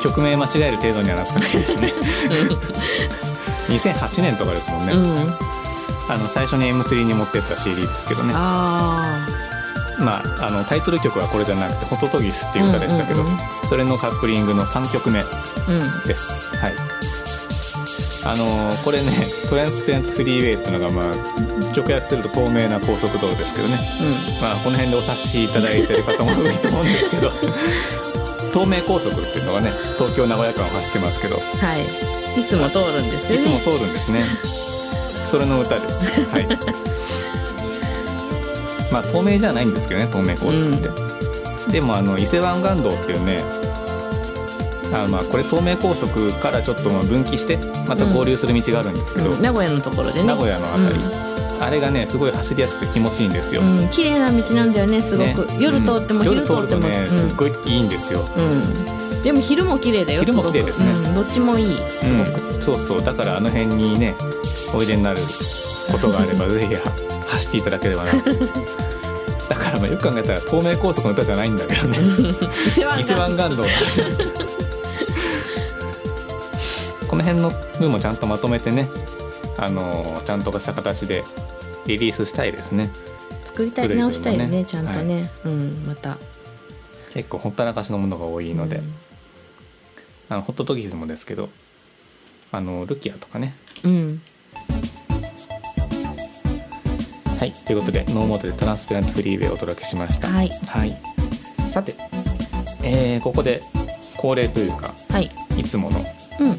曲名間違える程度には懐かしいですね。2008年とかですもんね、うん、あの最初に M3 に持ってった CD ですけどね。あまあ、あのタイトル曲はこれじゃなくて「ホトトギス」っていう歌でしたけど、それのカップリングの3曲目です、うん、はい。あのこれねトランスペアントフリーウェイっていうのが、まあ、直訳すると透明な高速道路ですけどね、うん、まあ、この辺でお察しいただいてる方も多いと思うんですけど東名高速っていうのがね東京名古屋間を走ってますけど。はい。いつも通るんですね。いつも通るんですね。それの歌です。はい。まあ透明じゃないんですけどね東名高速って、うん、でもあの伊勢湾岸道っていうねあまあこれ東名高速からちょっと分岐してまた合流する道があるんですけど、うん、名古屋のところでね。名古屋のあたり、うん、あれがねすごい走りやすくて気持ちいいんですよ、うん、綺麗な道なんだよねすごく、ね、夜通っても昼通っても。ねすっごいいいんですよ、うん、でも昼も綺麗だよ昼も綺麗ですね、どっちもいいすごく、そうそう。だからあの辺にねおいでになることがあれば ぜひ走っていただければな だからまあよく考えたら東名高速の歌じゃないんだけどね。伊勢湾岸道の話この辺の分もちゃんとまとめてねあのちゃんとした形でリリースしたいですね。作りたい、ね、直したいよねちゃんとね、はい、うんまた。結構ほったらかしのものが多いので、うん、あのホットトギズもですけどあのルキアとかね、うん、はい。ということでノーモードでトランスペラントフリーウェイをお届けしました。はい、はい、さて、えー、ここで恒例というか、はい、いつもの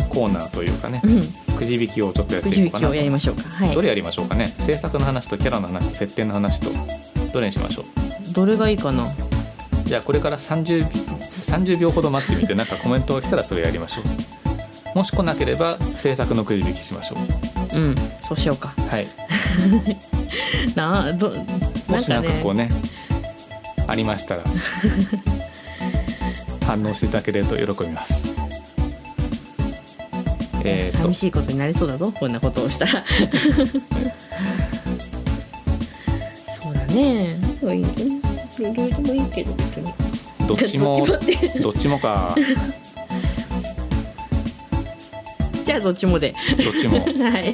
コーナーというかね、うん、くじ引きをちょっとやっていこうかなと。やりましょうか、はい、どれやりましょうかね？制作の話とキャラの話と設定の話とどれにしましょう？どれがいいかな？じゃあこれから 30, 30秒ほど待ってみてなんかコメントが来たらそれやりましょう。もし来なければ制作のくじ引きしましょう。うん。そうしようか。はい。などもしなんかこうねありましたら 反応していただけると喜びますえー、寂しいことになりそうだぞこんなことをしたら。そうだね。いいろいろもいいけど別に。どっちも どっちもか。じゃあどっちもで。どっちも。はい。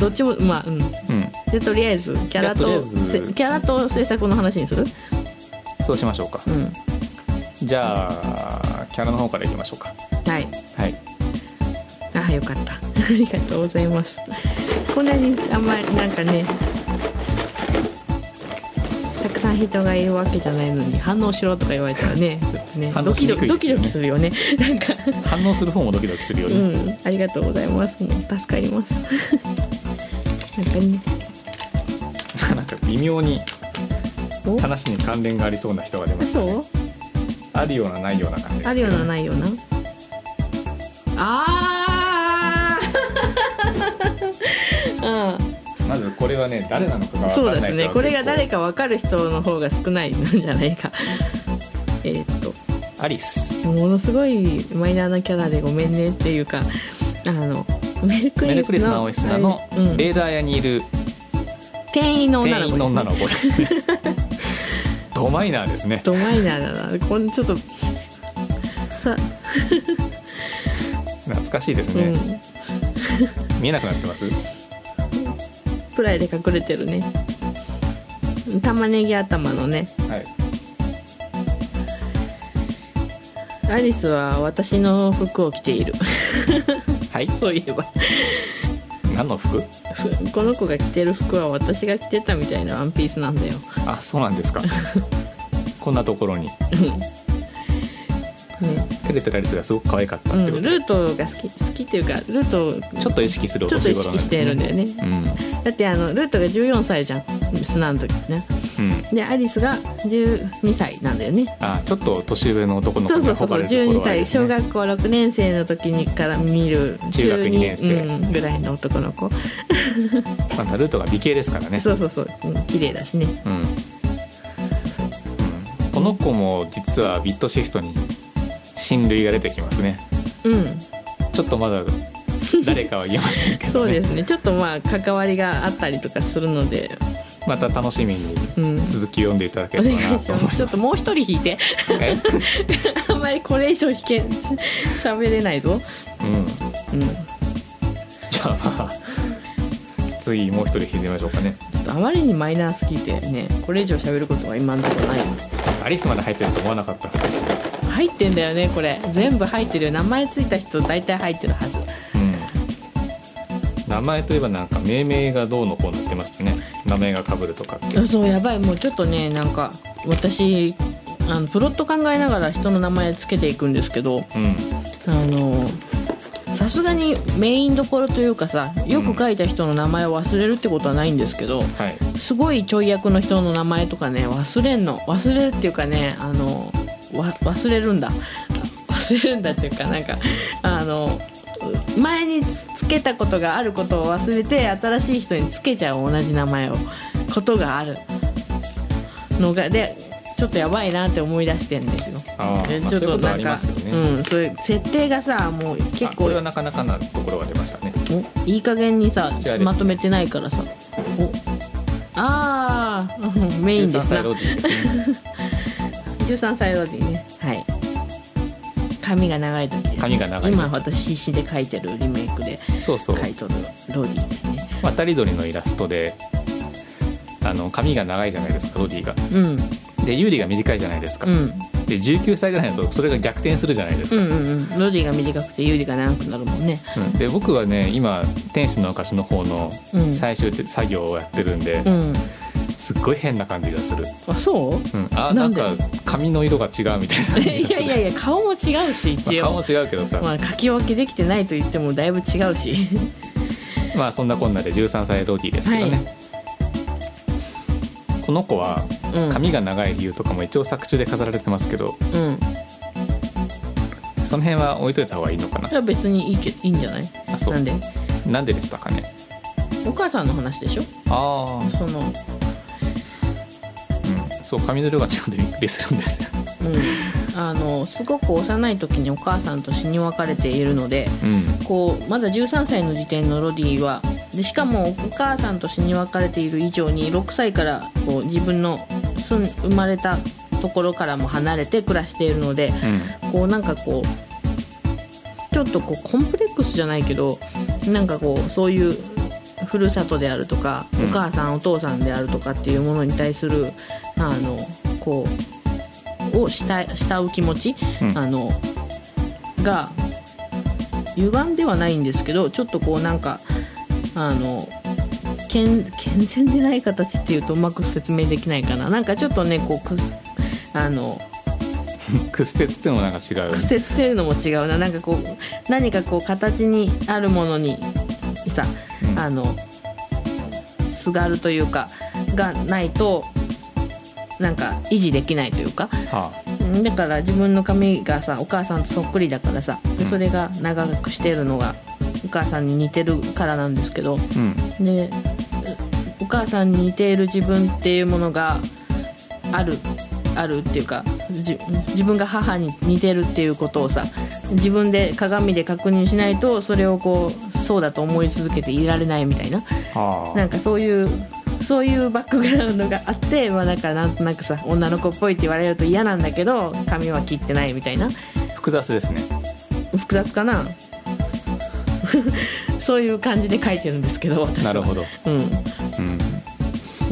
どっちもまあうん、うん、でとりあえずキャラとキャラと制作の話にする？そうしましょうか、うん、じゃあキャラの方からいきましょうかあよかった。ありがとうございます。こんなにあんまりなんかねたくさん人がいるわけじゃないのに反応しろとか言われたらねね ドキドキドキドキするよね。なんか。反応する方もドキドキするよね、うん、ありがとうございます。助かります。なんかね。なんか微妙に話に関連がありそうな人が出ました、ね、あるようなないような感じあるようなないような？あまずこれはね誰なのかが分からないそうですねこれが誰か分かる人の方が少ないんじゃないか。えっと。アリス。ものすごいマイナーなキャラでごめんねっていうかあのメルクリスの青い砂のレーダー屋にいる店員の女の子です、ね、女の子ですね。ドマイナーですね。ドマイナーだな。これちょっとさ懐かしいですね、うん、見えなくなってます？プライで隠れてるね。玉ねぎ頭のね、はい、アリスは私の服を着ている。はい。そういえば。何の服？この子が着てる服は私が着てたみたいなワンピースなんだよ。あそうなんですか。こんなところにね、照れてるアリスがすごく可愛かったってこと、うん、ルートが好き好きっていうかルートちょっと意識するちょっと意識してるんだよね、うん、だってあのルートが14歳じゃん。砂の時ね、うん、でアリスが12歳なんだよね。あちょっと年上の男の子がそうそうそう12歳小学校6年生の時にから見る中学2年生、うん、ぐらいの男の子。またルートが美形ですからね。そうそうそう、うん、綺麗だしね。うん。この子も実はビットシフトに親類が出てきますね。うん。ちょっとまだ誰かは言えませんけど、ね、そうですね。ちょっとまあ関わりがあったりとかするので。また楽しみに続き読んでいただければなと思います、うん、ちょっともう一人引いて。あんまりこれ以上引け 喋れないぞ。うん、うん、じゃあまあ次もう一人引いてみましょうかね。ちょっとあまりにマイナーすぎてねこれ以上喋ることは今のところない。アリスまで入ってると思わなかった入ってんだよねこれ。全部入ってる名前ついた人大体入ってるはず。名前といえばなんか命名がどうのこうなってましたね。名前がかぶるとかそうそうやばい。もうちょっとねなんか私あのプロット考えながら人の名前つけていくんですけど、うん、あのさすがにメインどころというかさよく書いた人の名前を忘れるってことはないんですけど、うん。はい、すごいちょい役の人の名前とかね忘れんの。忘れるっていうかねあの忘れるんだ忘れるんだっていうかなんかあの前につけたことがあることを忘れて新しい人につけちゃう同じ名前をことがあるのがでちょっとやばいなって思い出してんですよ。あちょっとなんか、ね、うんそういう設定がさもう結構これはなかなかなところが出ましたね。おいい加減にさ、ね、まとめてないからさ。おああ メインですな。13歳ロディねはい。髪が長い時です、ね、髪が長い。今私必死で描いてるリメイクでそうそう。描いとるロディですね。渡り鳥のイラストであの髪が長いじゃないですかロディが、うん、でユーリが短いじゃないですか、うん、で19歳ぐらいだとそれが逆転するじゃないですか、うんうんうん、ロディが短くてユーリが長くなるもんね、うん、で僕はね今天使の証の方の最終作業をやってるんで、うんすっごい変な感じがする。あそう、うん、あなんか髪の色が違うみたいな。いやいやいや顔も違うし一応、まあ、顔も違うけどさ。まあ書き分けできてないと言ってもだいぶ違うし。まあそんなこんなで13歳ロディですけどね、はい、この子は髪が長い理由とかも一応作中で飾られてますけど、うん、その辺は置いといた方がいいのかな？いや別にいいけいいんじゃない？あそう。なんで？なんででしたかね？お母さんの話でしょ？ああそのそう髪の色が違うんでびっくりするんですよ。うん、あのすごく幼い時にお母さんと死に別れているので、うん、こうまだ13歳の時点のロディはでしかもお母さんと死に別れている以上に6歳からこう自分の生まれたところからも離れて暮らしているので、うん、こうなんかこうちょっとこうコンプレックスじゃないけどなんかこうそういうふるさとであるとか、お母さんお父さんであるとかっていうものに対するあのこうを慕慕う気持ち、うん、あのが歪んではないんですけどちょっとこうなんかあの健健全でない形っていうとうまく説明できないかな。なんかちょっとねこうあの 屈折っていうのもなんか違う。屈折っていうのも違うな。なんかこう何かこう形にあるものにさ、うん、あのすがるというかがないとなんか維持できないというか、はあ、だから自分の髪がさお母さんとそっくりだからさでそれが長くしてるのがお母さんに似てるからなんですけど、うん、でお母さんに似ている自分っていうものがあるあるっていうか自分が母に似てるっていうことをさ自分で鏡で確認しないとそれをこうそうだと思い続けていられないみたいな、はあ、なんかそういうそういうバックグラウンドがあって、まあ、だからなんとなくさ女の子っぽいって言われると嫌なんだけど髪は切ってないみたいな。複雑ですね。複雑かな？そういう感じで書いてるんですけど私なるほど、うん、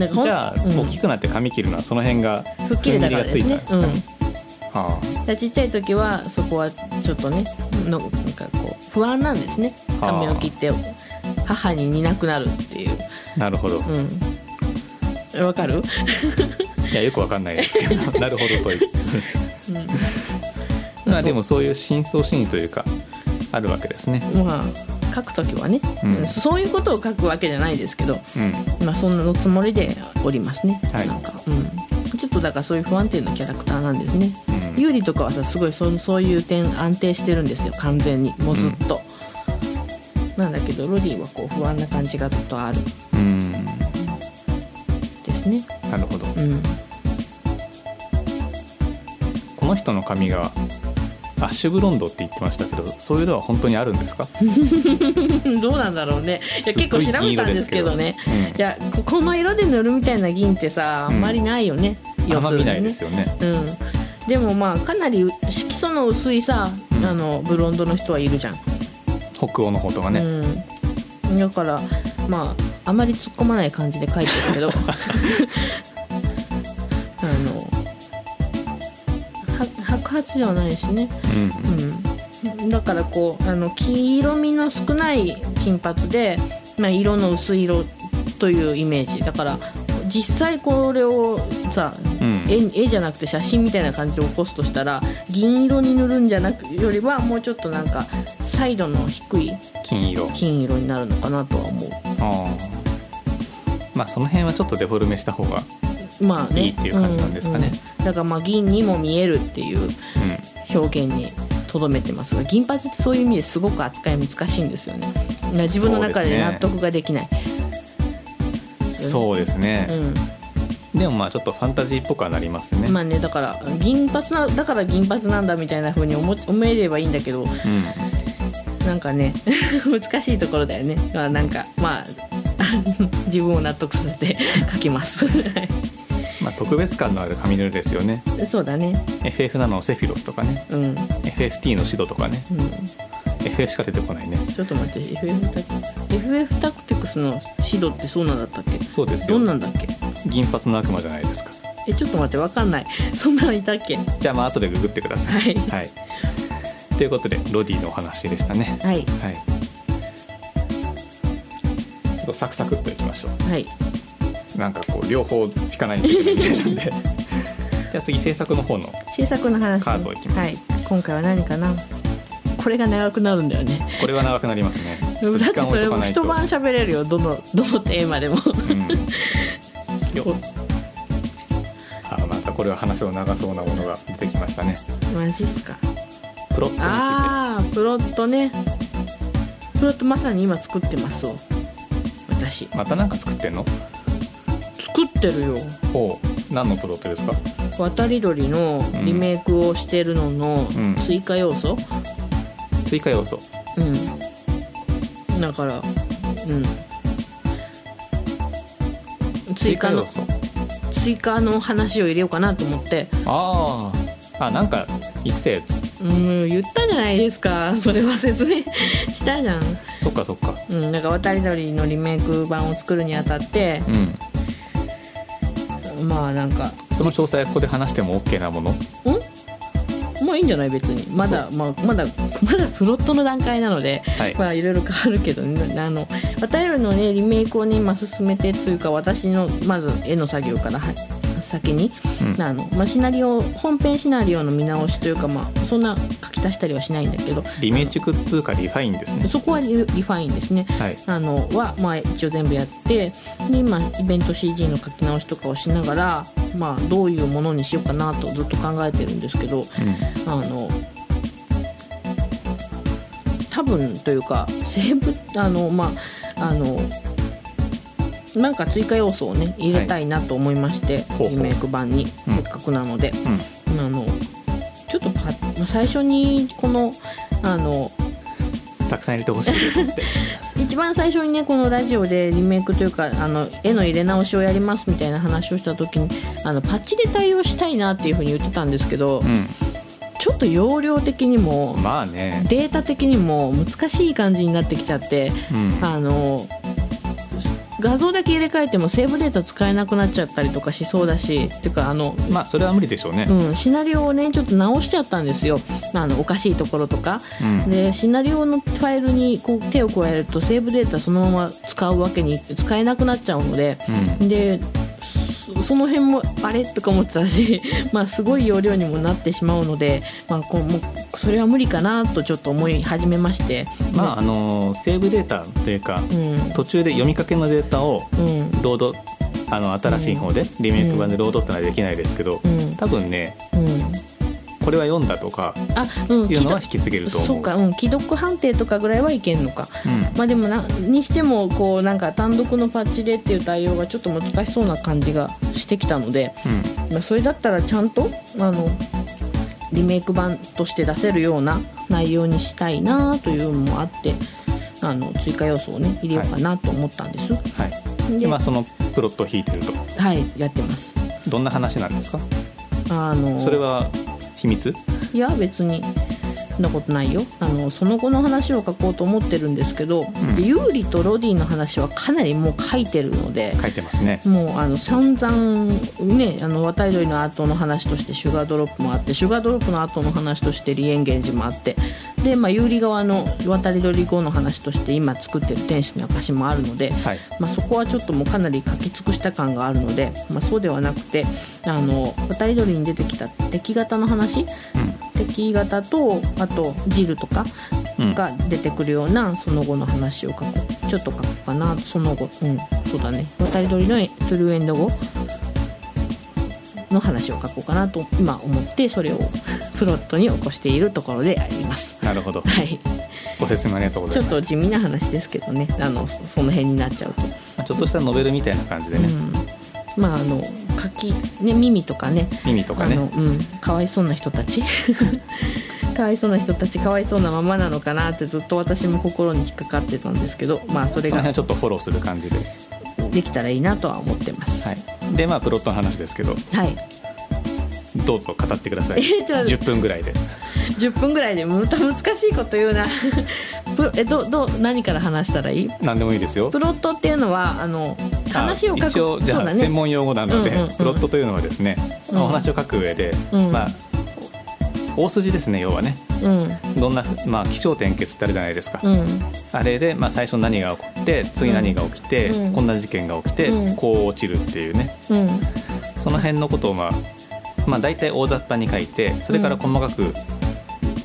うんじゃあ、うん、大きくなって髪切るのはその辺が吹っ切れたからですね。うん、はあ、ちっちゃい時はそこはちょっとねのなんかこう不安なんですね。髪を切って母に似なくなるっていう。なるほど、うん、わかる？いやよくわかんないですけど。なるほどと言いつつ、うん、まあでもそういう深層心理というかあるわけですね。まあ書く時はね、うん、そういうことを書くわけじゃないですけど、うん、まあそんなのつもりでおりますね、はい、なんか、うん、ちょっとだからそういう不安定なキャラクターなんですね、うん、有利とかはさすごいそそういう点安定してるんですよ。完全に。もうずっと、なんだけどロディはこう不安な感じがずっとある。うん。ですね。なるほど、うん、この人の髪がアッシュブロンドって言ってましたけどそういうのは本当にあるんですか？どうなんだろうね。いや結構調べたんですけどね、うん、いやこの色で塗るみたいな銀ってさあんまりないよね、うん、あんま見ないですよね、うん、でもまあかなり色素の薄いさ、うん、あのブロンドの人はいるじゃん。北欧の方とかね、うん、だからまああまり突っ込まない感じで書いてるけど 18じゃないしね、うん、うん、だからこうあの黄色みの少ない金髪で、まあ、色の薄い色というイメージ。だから実際これをさ、うん、絵じゃなくて写真みたいな感じで起こすとしたら銀色に塗るんじゃなくよりはもうちょっとなんかサイドの低い金色。金色になるのかなとは思う。ああまあその辺はちょっとデフォルメした方がまあね、いいっていう感じなんですかね、うん。うん、だからまあ銀にも見えるっていう表現にとどめてますが銀髪ってそういう意味ですごく扱い難しいんですよね。自分の中で納得ができない。そうですね、うん、でもまあちょっとファンタジーっぽくはなりますね。まあねだから銀髪なだから銀髪なんだみたいなふうに思思えればいいんだけど、うん、なんかね 難しいところだよね。まあなんかまあ 自分を納得させて書きますまあ、特別感のある髪の色ですよね。そうだね。FF7 のセフィロスとかね、うん、FFT のシドとかね、うん、FF しか出てこないね。ちょっと待って FF タ FF タクティクスのシドってそうなんだったっけ？そうですよ。どんなんだっけ？銀髪の悪魔じゃないですか。えちょっと待ってわかんない。そんなのいたっけ？じゃあまあ後でググってください、はい、はい、ということでロディのお話でしたね。はい、はい、ちょっとサクサクっといきましょう。はいなんかこう両方引かないといけないみたいなんで。じゃあ次制作の方の制作の話カードいきます、はい、今回は何かな？これが長くなるんだよね。これは長くなりますね。だってそれも一晩喋れるよどの どのテーマでも、うん、よあまたこれは話の長そうなものが出てきましたね。マジっすか。プロットについて。ああプロットね。プロットまさに今作ってます私。また何か作ってんの？作ってるよ。ほう何のプロットですか？渡り鳥のリメイクをしてるのの追加要素、うん、追加要素。うん。だからうん。追加の追加の話を入れようかなと思って。あああなんか言ってたやつ。うん言ったじゃないですか。それは説明したじゃん。そっかそっか。うんだから渡り鳥のリメイク版を作るにあたって、うん。まあなんか。その詳細はここで話しても OK なもの？ん？まあいいんじゃない別に。まだ、まあ、まだまだプロットの段階なので、はい、まあいろいろ変わるけど、ね、あの渡るのねリメイクをね今進めてというか私のまず絵の作業から先に、うん、あのまあ、シナリオ本編シナリオの見直しというか、まあ、そんな書き足したりはしないんだけど。リメイクっつうかリファインですね。そこはリリファインですね、はい、あのは、まあ、一応全部やって。で今イベント CG の描き直しとかをしながら、まあ、どういうものにしようかなとずっと考えてるんですけど、うん、あの多分というか生物あのまああのなんか追加要素をね入れたいなと思いまして、はい、リメイク版に、せっかくなので、うん、あのちょっとパ最初にこのあのたくさん入れてほしいですって。一番最初にねこのラジオでリメイクというかあの絵の入れ直しをやりますみたいな話をした時にあのパッチで対応したいなっていうふうに言ってたんですけど、うん、ちょっと容量的にも、まあね、データ的にも難しい感じになってきちゃって、うん、あの画像だけ入れ替えてもセーブデータ使えなくなっちゃったりとかしそうだしっていうかあのまあそれは無理でしょうね、うん、シナリオをねちょっと直しちゃったんですよ。あのおかしいところとか、うん、でシナリオのファイルにこう手を加えるとセーブデータそのまま使うわけに使えなくなっちゃうので、うん、でその辺もあれ？とか思ってたし、まあ、すごい容量にもなってしまうので、まあ、こうもうそれは無理かなとちょっと思い始めまして、まあ、あのセーブデータというか、うん、途中で読みかけのデータをロード、あの新しい方でリメイク版でロードってのはできないですけど、多分ね、これは読んだとかいうのは引き継げるとそうか、うん、既読判定とかぐらいはいけんのか、うん、まあでもなにしてもこうなんか単独のパッチでっていう対応がちょっと難しそうな感じがしてきたので、うん、まあ、それだったらちゃんとあのリメイク版として出せるような内容にしたいなというのもあってあの追加要素をね入れようかなと思ったんです。はい、で今そのプロットを引いてると。はいやってます。どんな話なんですか？あのそれは秘密？いや別にそんなことないよ。あのその後の話を書こうと思ってるんですけど、うん、でユーリとロディの話はかなりもう書いてるので書いてますね。もうあの散々ねあの渡り鳥の後の話としてシュガードロップもあってシュガードロップの後の話としてリエンゲージもあってで、まあ、有利側の渡り鳥後の話として今作ってる天使の証もあるので、はい、まあ、そこはちょっともうかなり書き尽くした感があるので、まあ、そうではなくてあの渡り鳥に出てきた敵型の話、うん、敵型とあとジルとかが出てくるようなその後の話を書こうちょっと書こうかな。その後。うん。そうだね。渡り鳥のトゥルーエンド後の話を書こうかなと今思ってそれをプロットに起こしているところであります。なるほど。はい。ご説明ありがとうございます。ちょっと地味な話ですけどね、あのその辺になっちゃうと。まあ、ちょっとしたノベルみたいな感じでね。うん、まああの書きね耳とかね。耳とかね。うん、かわいそうな人たち。かわいそうな人たちかわいそうなままなのかなってずっと私も心に引っかかってたんですけどまあそれがちょっとフォローする感じでできたらいいなとは思ってます、はい、でまあプロットの話ですけどはい。どうぞ語ってください。10分ぐらいで。10分ぐらいでまた難しいこと言うな。えどど何から話したらいい？何でもいいですよ。プロットっていうのはあの話を書く。一応じゃあ、ね、専門用語なので、うんうんうん、プロットというのはですね、うん、お話を書く上で、うん、まあ大筋ですね要はね、うん、どんな、まあ、気象点結ってあるじゃないですか、うん、あれで、まあ、最初何が起こって次何が起きて、うん、こんな事件が起きて、こう落ちるっていうね、その辺のことをまあまあ、大体大雑把に書いてそれから細かく、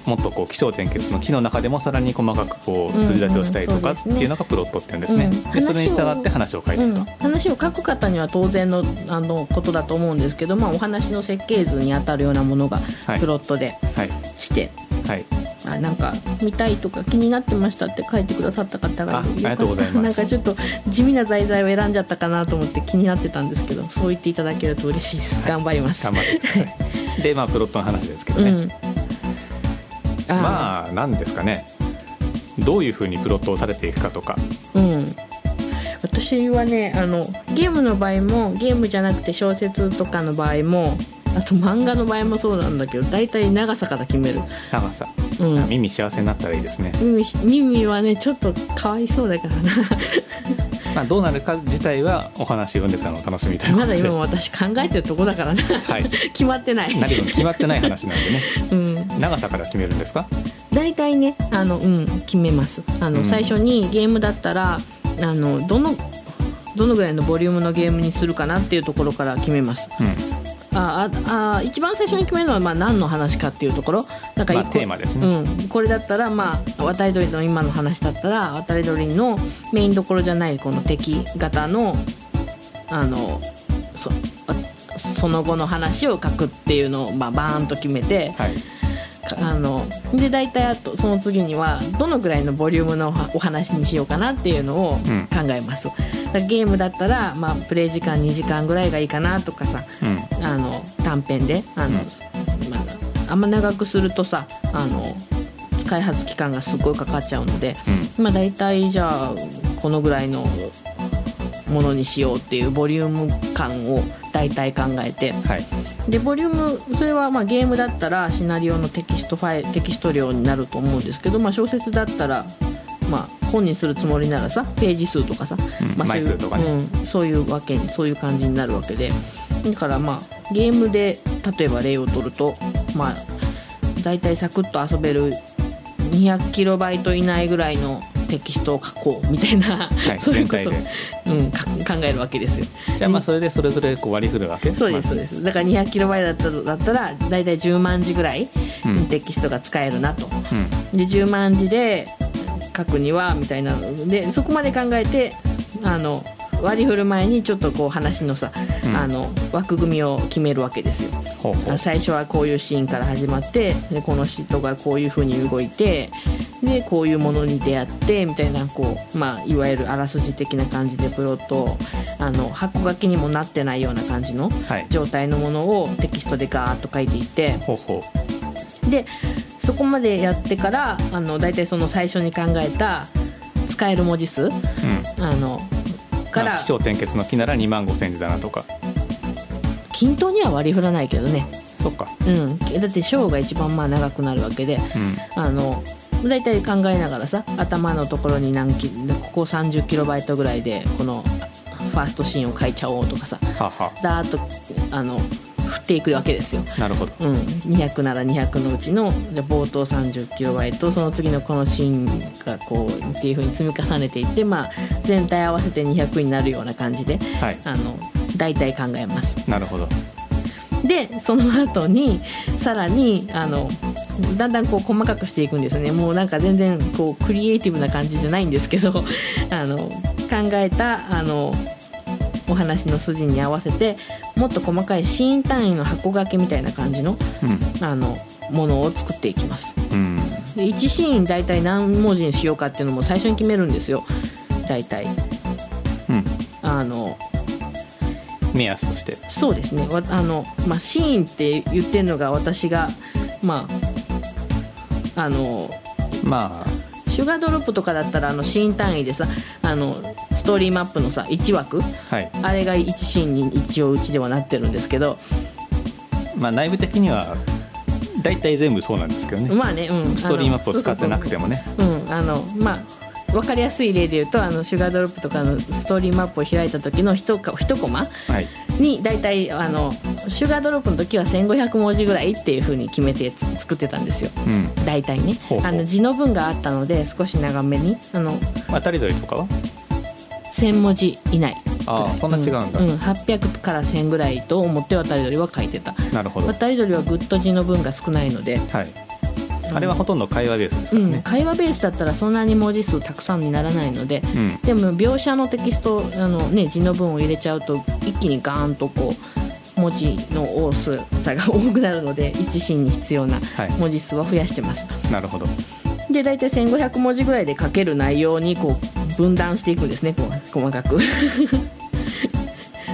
もっとこう気象点結の木の中でもさらに細かくこう筋立てをしたりとかっていうのがプロットっていうんですね。でそれに従って話を書いてると、うん、話を書く方には当然のあのことだと思うんですけど、まあ、お話の設計図にあたるようなものがプロットでして、はい、はい。あなんか見たいとか気になってましたって書いてくださった方がありがとうございます。なんかちょっと地味な題材を選んじゃったかなと思って気になってたんですけどそう言っていただけると嬉しいです、はい、頑張ります。頑張ってください。でまあプロットの話ですけどね、うん、あまあ何ですかね。どういうふうにプロットを立てていくかとか、うん、私はねあのゲームの場合もゲームじゃなくて小説とかの場合もあと漫画の場合もそうなんだけど大体長さから決める。長さ、うん、耳幸せになったらいいですね。耳耳はねちょっとかわいそうだからな。まあどうなるか自体はお話読んでたの楽しみというまだ今私考えてるとこだからな、はい、決まってない。何も決まってない話なんでね、うん、長さから決めるんですか？大体ねあの、うん、決めます。あの、うん、最初にゲームだったらあのどのどのぐらいのボリュームのゲームにするかなっていうところから決めます。うんああ一番最初に決めるのはまあ何の話かっていうところ。だから、まあ、テーマですね、うん、これだったらまあ渡り鳥の今の話だったら渡り鳥のメインどころじゃないこの敵型のあのそその後の話を書くっていうのをまあバーンと決めて、はい、あので大体あとその次にはどのぐらいのボリュームのお話にしようかなっていうのを考えます。うん、ゲームだったら、まあ、プレイ時間2時間ぐらいがいいかなとかさ、うん、あの短編であの、うん、まあ、あんま長くするとさあの開発期間がすごいかかっちゃうので、まあ、大体じゃあこのぐらいのものにしようっていうボリューム感を大体考えて、はい、でボリュームそれはまあゲームだったらシナリオのテキストファイテキスト量になると思うんですけど、まあ、小説だったらまあ、本にするつもりならさページ数とかさ、うんまあ、枚数とかね、うん、そういうわけそういう感じになるわけで。だからまあゲームで例えば例を取るとまあ大体サクッと遊べる200キロバイト以内ぐらいのテキストを書こうみたいな、はい、そういうこと、うん、考えるわけですよ。じゃあまあそれでそれぞれこう割り振るわけ？そうですそうです。だから200キロバイトだったら大体10万字ぐらいテキストが使えるなと。うん、で10万字で書くにはみたいなのでそこまで考えてあの割り振る前にちょっとこう話のさ、うん、あの枠組みを決めるわけですよ。ほうほう。最初はこういうシーンから始まってでこの人がこういうふうに動いてでこういうものに出会ってみたいなこう、まあ、いわゆるあらすじ的な感じでプロットあの箱書きにもなってないような感じの状態のものをテキストでガーッと書いていって、ほうほう。でそこまでやってからあの大体その最初に考えた使える文字数、うん、あのから。気象点結の木なら2万5千字だなとか。均等には割り振らないけどね。そっか、うん、だって章が一番まあ長くなるわけで、うん、あの大体考えながらさ頭のところに何キここ30キロバイトぐらいでこのファーストシーンを書いちゃおうとかさ。はは。だーっとあの振っていくわけですよ。なるほど、うん、200なら200のうちの冒頭30キロバイトその次のこのシーンがこうっていうふうに積み重ねていって、まあ、全体合わせて200になるような感じで、はい、あの大体考えます。なるほど。でその後にさらにあのだんだんこう細かくしていくんですね。もうなんか全然こうクリエイティブな感じじゃないんですけど あの考えたあのお話の筋に合わせてもっと細かいシーン単位の箱掛けみたいな感じのうん、あのものを作っていきます。うん、で1シーン大体何文字にしようかっていうのも最初に決めるんですよ。大体。うん、あの目安として。そうですね。あの、まあ、シーンって言ってるのが私がまああのまあ。シュガードロップとかだったらあのシーン単位でさあのストーリーマップのさ1枠、はい、あれが1シーンに一応うちではなってるんですけど。まあ内部的には大体全部そうなんですけどね。まあね、うん、ストーリーマップを使ってなくてもね。うんあのまあ分かりやすい例で言うとあのシュガードロップとかのストーリーマップを開いた時の一一コマに大体あのシュガードロップの時は1500文字ぐらいっていうふうに決めて作ってたんですよ、うん、大体ね。あの字の文があったので少し長めにあの渡り鳥とかは？1000文字以内。あそんな違うんだ、うん、うん、800から1000ぐらいと思って渡り鳥は書いてた。なるほど。渡り鳥はぐっと字の文が少ないので、はい、あれはほとんど会話ベースですからね、うん、会話ベースだったらそんなに文字数たくさんにならないので、うん、でも描写のテキストあの、ね、字の文を入れちゃうと一気にガーンとこう文字の多さが多くなるので一心に必要な文字数は増やしてます。はい、なるほど。で大体1500文字ぐらいで書ける内容にこう分断していくんですねこう細かく。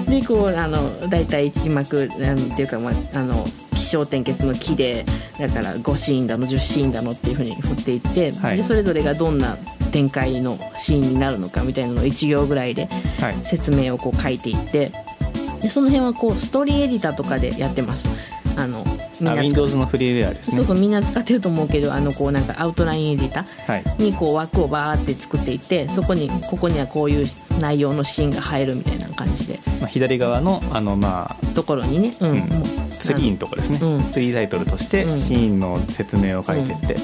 でこうあの大体一幕なんていうか、まあ、あの気象点結の木でだから5シーンだの10シーンだのっていうふうに振っていって、はい、でそれぞれがどんな展開のシーンになるのかみたいなのを1行ぐらいで説明をこう書いていって、でその辺はこうストーリーエディターとかでやってます。あのみんな Windows のフリーウェアですね。そうそうみんな使ってると思うけどあのこうなんかアウトラインエディターにこう枠をバーって作っていってそこにここにはこういう内容のシーンが入るみたいな感じで、まあ、左側のあのまあところにね、うん、うん、もうツリーのとこですね、うん、ツリータイトルとしてシーンの説明を書いてって、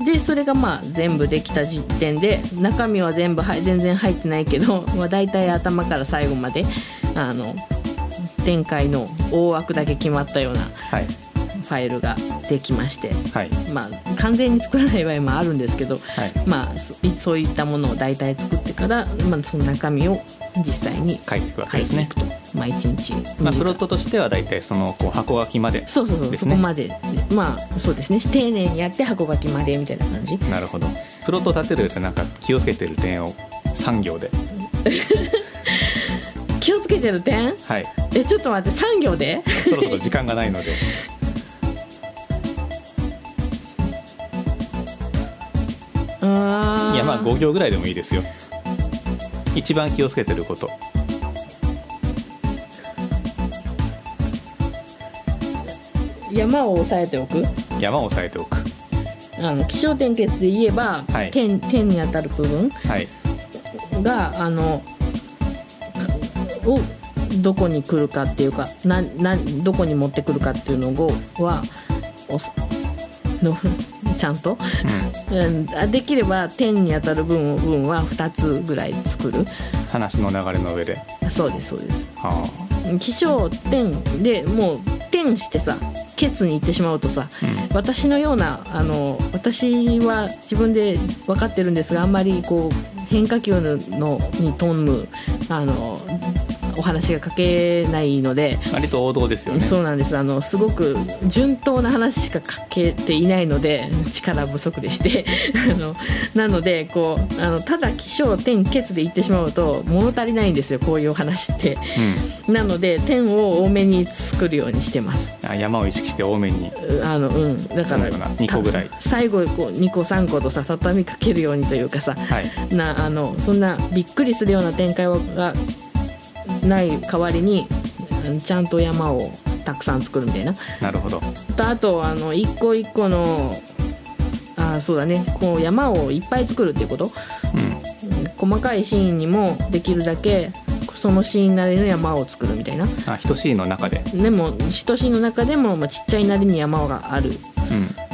うん、でそれがまあ全部できた時点で中身は全部は全然入ってないけど、まあ、大体頭から最後まであの展開の大枠だけ決まったようなファイルができまして、はい、まあ、完全に作らない場合もあるんですけど、はい、まあ、そういったものを大体作ってから、まあ、その中身を実際に書いていくわけですね。まあ、1日まあ、プロットとしては大体そのこう箱書きまで、ね、そうそうそう。そこまで。まあそうですね。丁寧にやって箱書きまでみたいな感じ。なるほど。プロット立てるとなんか気をつけてる点を3行で 気をつけてる点？はい。えちょっと待って3行で。そろそろ時間がないので。いやまあ5行ぐらいでもいいですよ。一番気をつけてること。山を押さえておく？山を押さえておく。あの気象点結で言えば、はい、点点に当たる部分が、はい、あのをどこに来るかっていうかななどこに持ってくるかっていうのをはの ちゃんと、うん、できれば点に当たる分分は2つぐらい作る。話の流れの上で。そうですそうです、はあ、気象点でもう点してさケツに行ってしまうとさ、うん、私のようなあの私は自分で分かってるんですがあんまりこう変化球のに富むあのお話が書けないので。割と王道ですよね。そうなんです。あのすごく順当な話しか書けていないので力不足でして。あのなのでこうあのただ起承転結で言ってしまうと物足りないんですよこういう話って、うん、なので点を多めに作るようにしてます。あ山を意識して多めに。あのうん。だから2個ぐらい。最後こう2個3個とさ畳みかけるようにというかさ、はい、なあのそんなびっくりするような展開がない代わりにちゃんと山をたくさん作るみたいな。なるほど。あとあの一個一個のあそうだね。こう山をいっぱい作るっていうこと、うん、細かいシーンにもできるだけそのシーンなりの山を作るみたいな。あ一シーンの中で。でも一シーンの中でも、まあ、ちっちゃいなりに山がある、うん、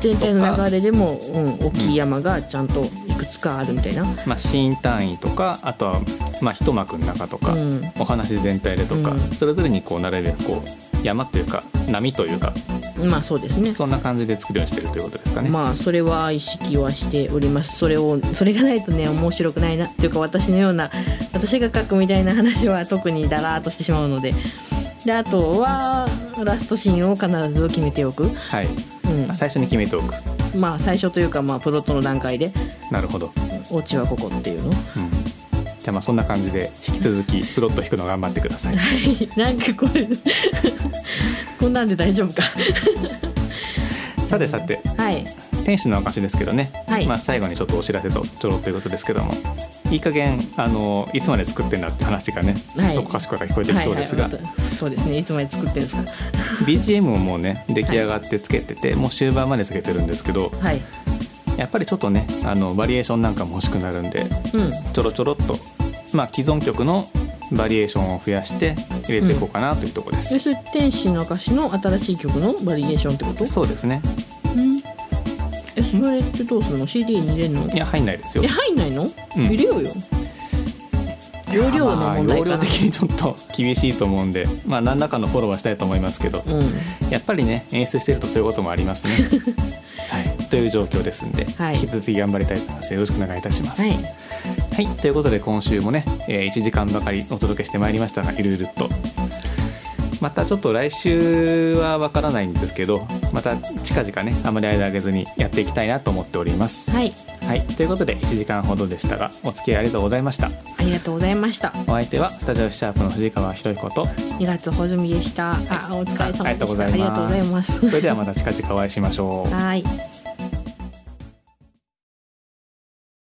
全体の流れでも、うん、大きい山がちゃんといくつかあるみたいな、まあ、シーン単位とかあとは、まあ、一幕の中とか、うん、お話全体でとか、それぞれにこうなるこう山というか波というかまあそうですねそんな感じで作るようにしてるということですかねまあそれは意識はしておりますそれをそれがないとね面白くないなっていうか私のような私が書くみたいな話は特にだらーっとしてしまうのでであとはラストシーンを必ず決めておくはい、うん、最初に決めておく。まあ最初というかまあプロットの段階で。なるほど。オチはここっていうの、うん。じゃあまあそんな感じで引き続きプロット引くの頑張ってください。なんかこれ こんなんで大丈夫か。さてさて、はい、天使の証ですけどね、はい、まあ最後にちょっとお知らせとちょろということですけども。いい加減あのいつまで作ってんだって話がね、はい、そこかしこか聞こえてきそうですが、はいはい、そうですねいつまで作ってんですか？BGM ももうね出来上がってつけてて、もう終盤までつけてるんですけど、はい、やっぱりちょっとねあのバリエーションなんかも欲しくなるんで、うん、ちょろちょろっと、まあ、既存曲のバリエーションを増やして入れていこうかなというところです。うん、それ天使の歌詞の新しい曲のバリエーションってこと？そうですね。うん、えそれってどうするの？CD に入れるの？いや入んないですよ。え入んないの、うん、入れようよ。容量の問題容量的にちょっと厳しいと思うんで、まあ、何らかのフォローはしたいと思いますけど、うん、やっぱりね演出してるとそういうこともありますね。はい、という状況ですんで、はい、引き続き頑張りたいと思います。よろしくお願いいたします。はい、はい、ということで今週もね、えー、1時間ばかりお届けしてまいりましたがゆるゆるとまたちょっと来週はわからないんですけどまた近々ねあまり間上げずにやっていきたいなと思っております。はい、はい、ということで1時間ほどでしたがお付き合いありがとうございました。ありがとうございました。お相手はスタジオシャープの藤川博彦と2月ほずみでした、はい、あお疲れ様でした。ありがとうございます。それではまた近々お会いしましょう。はい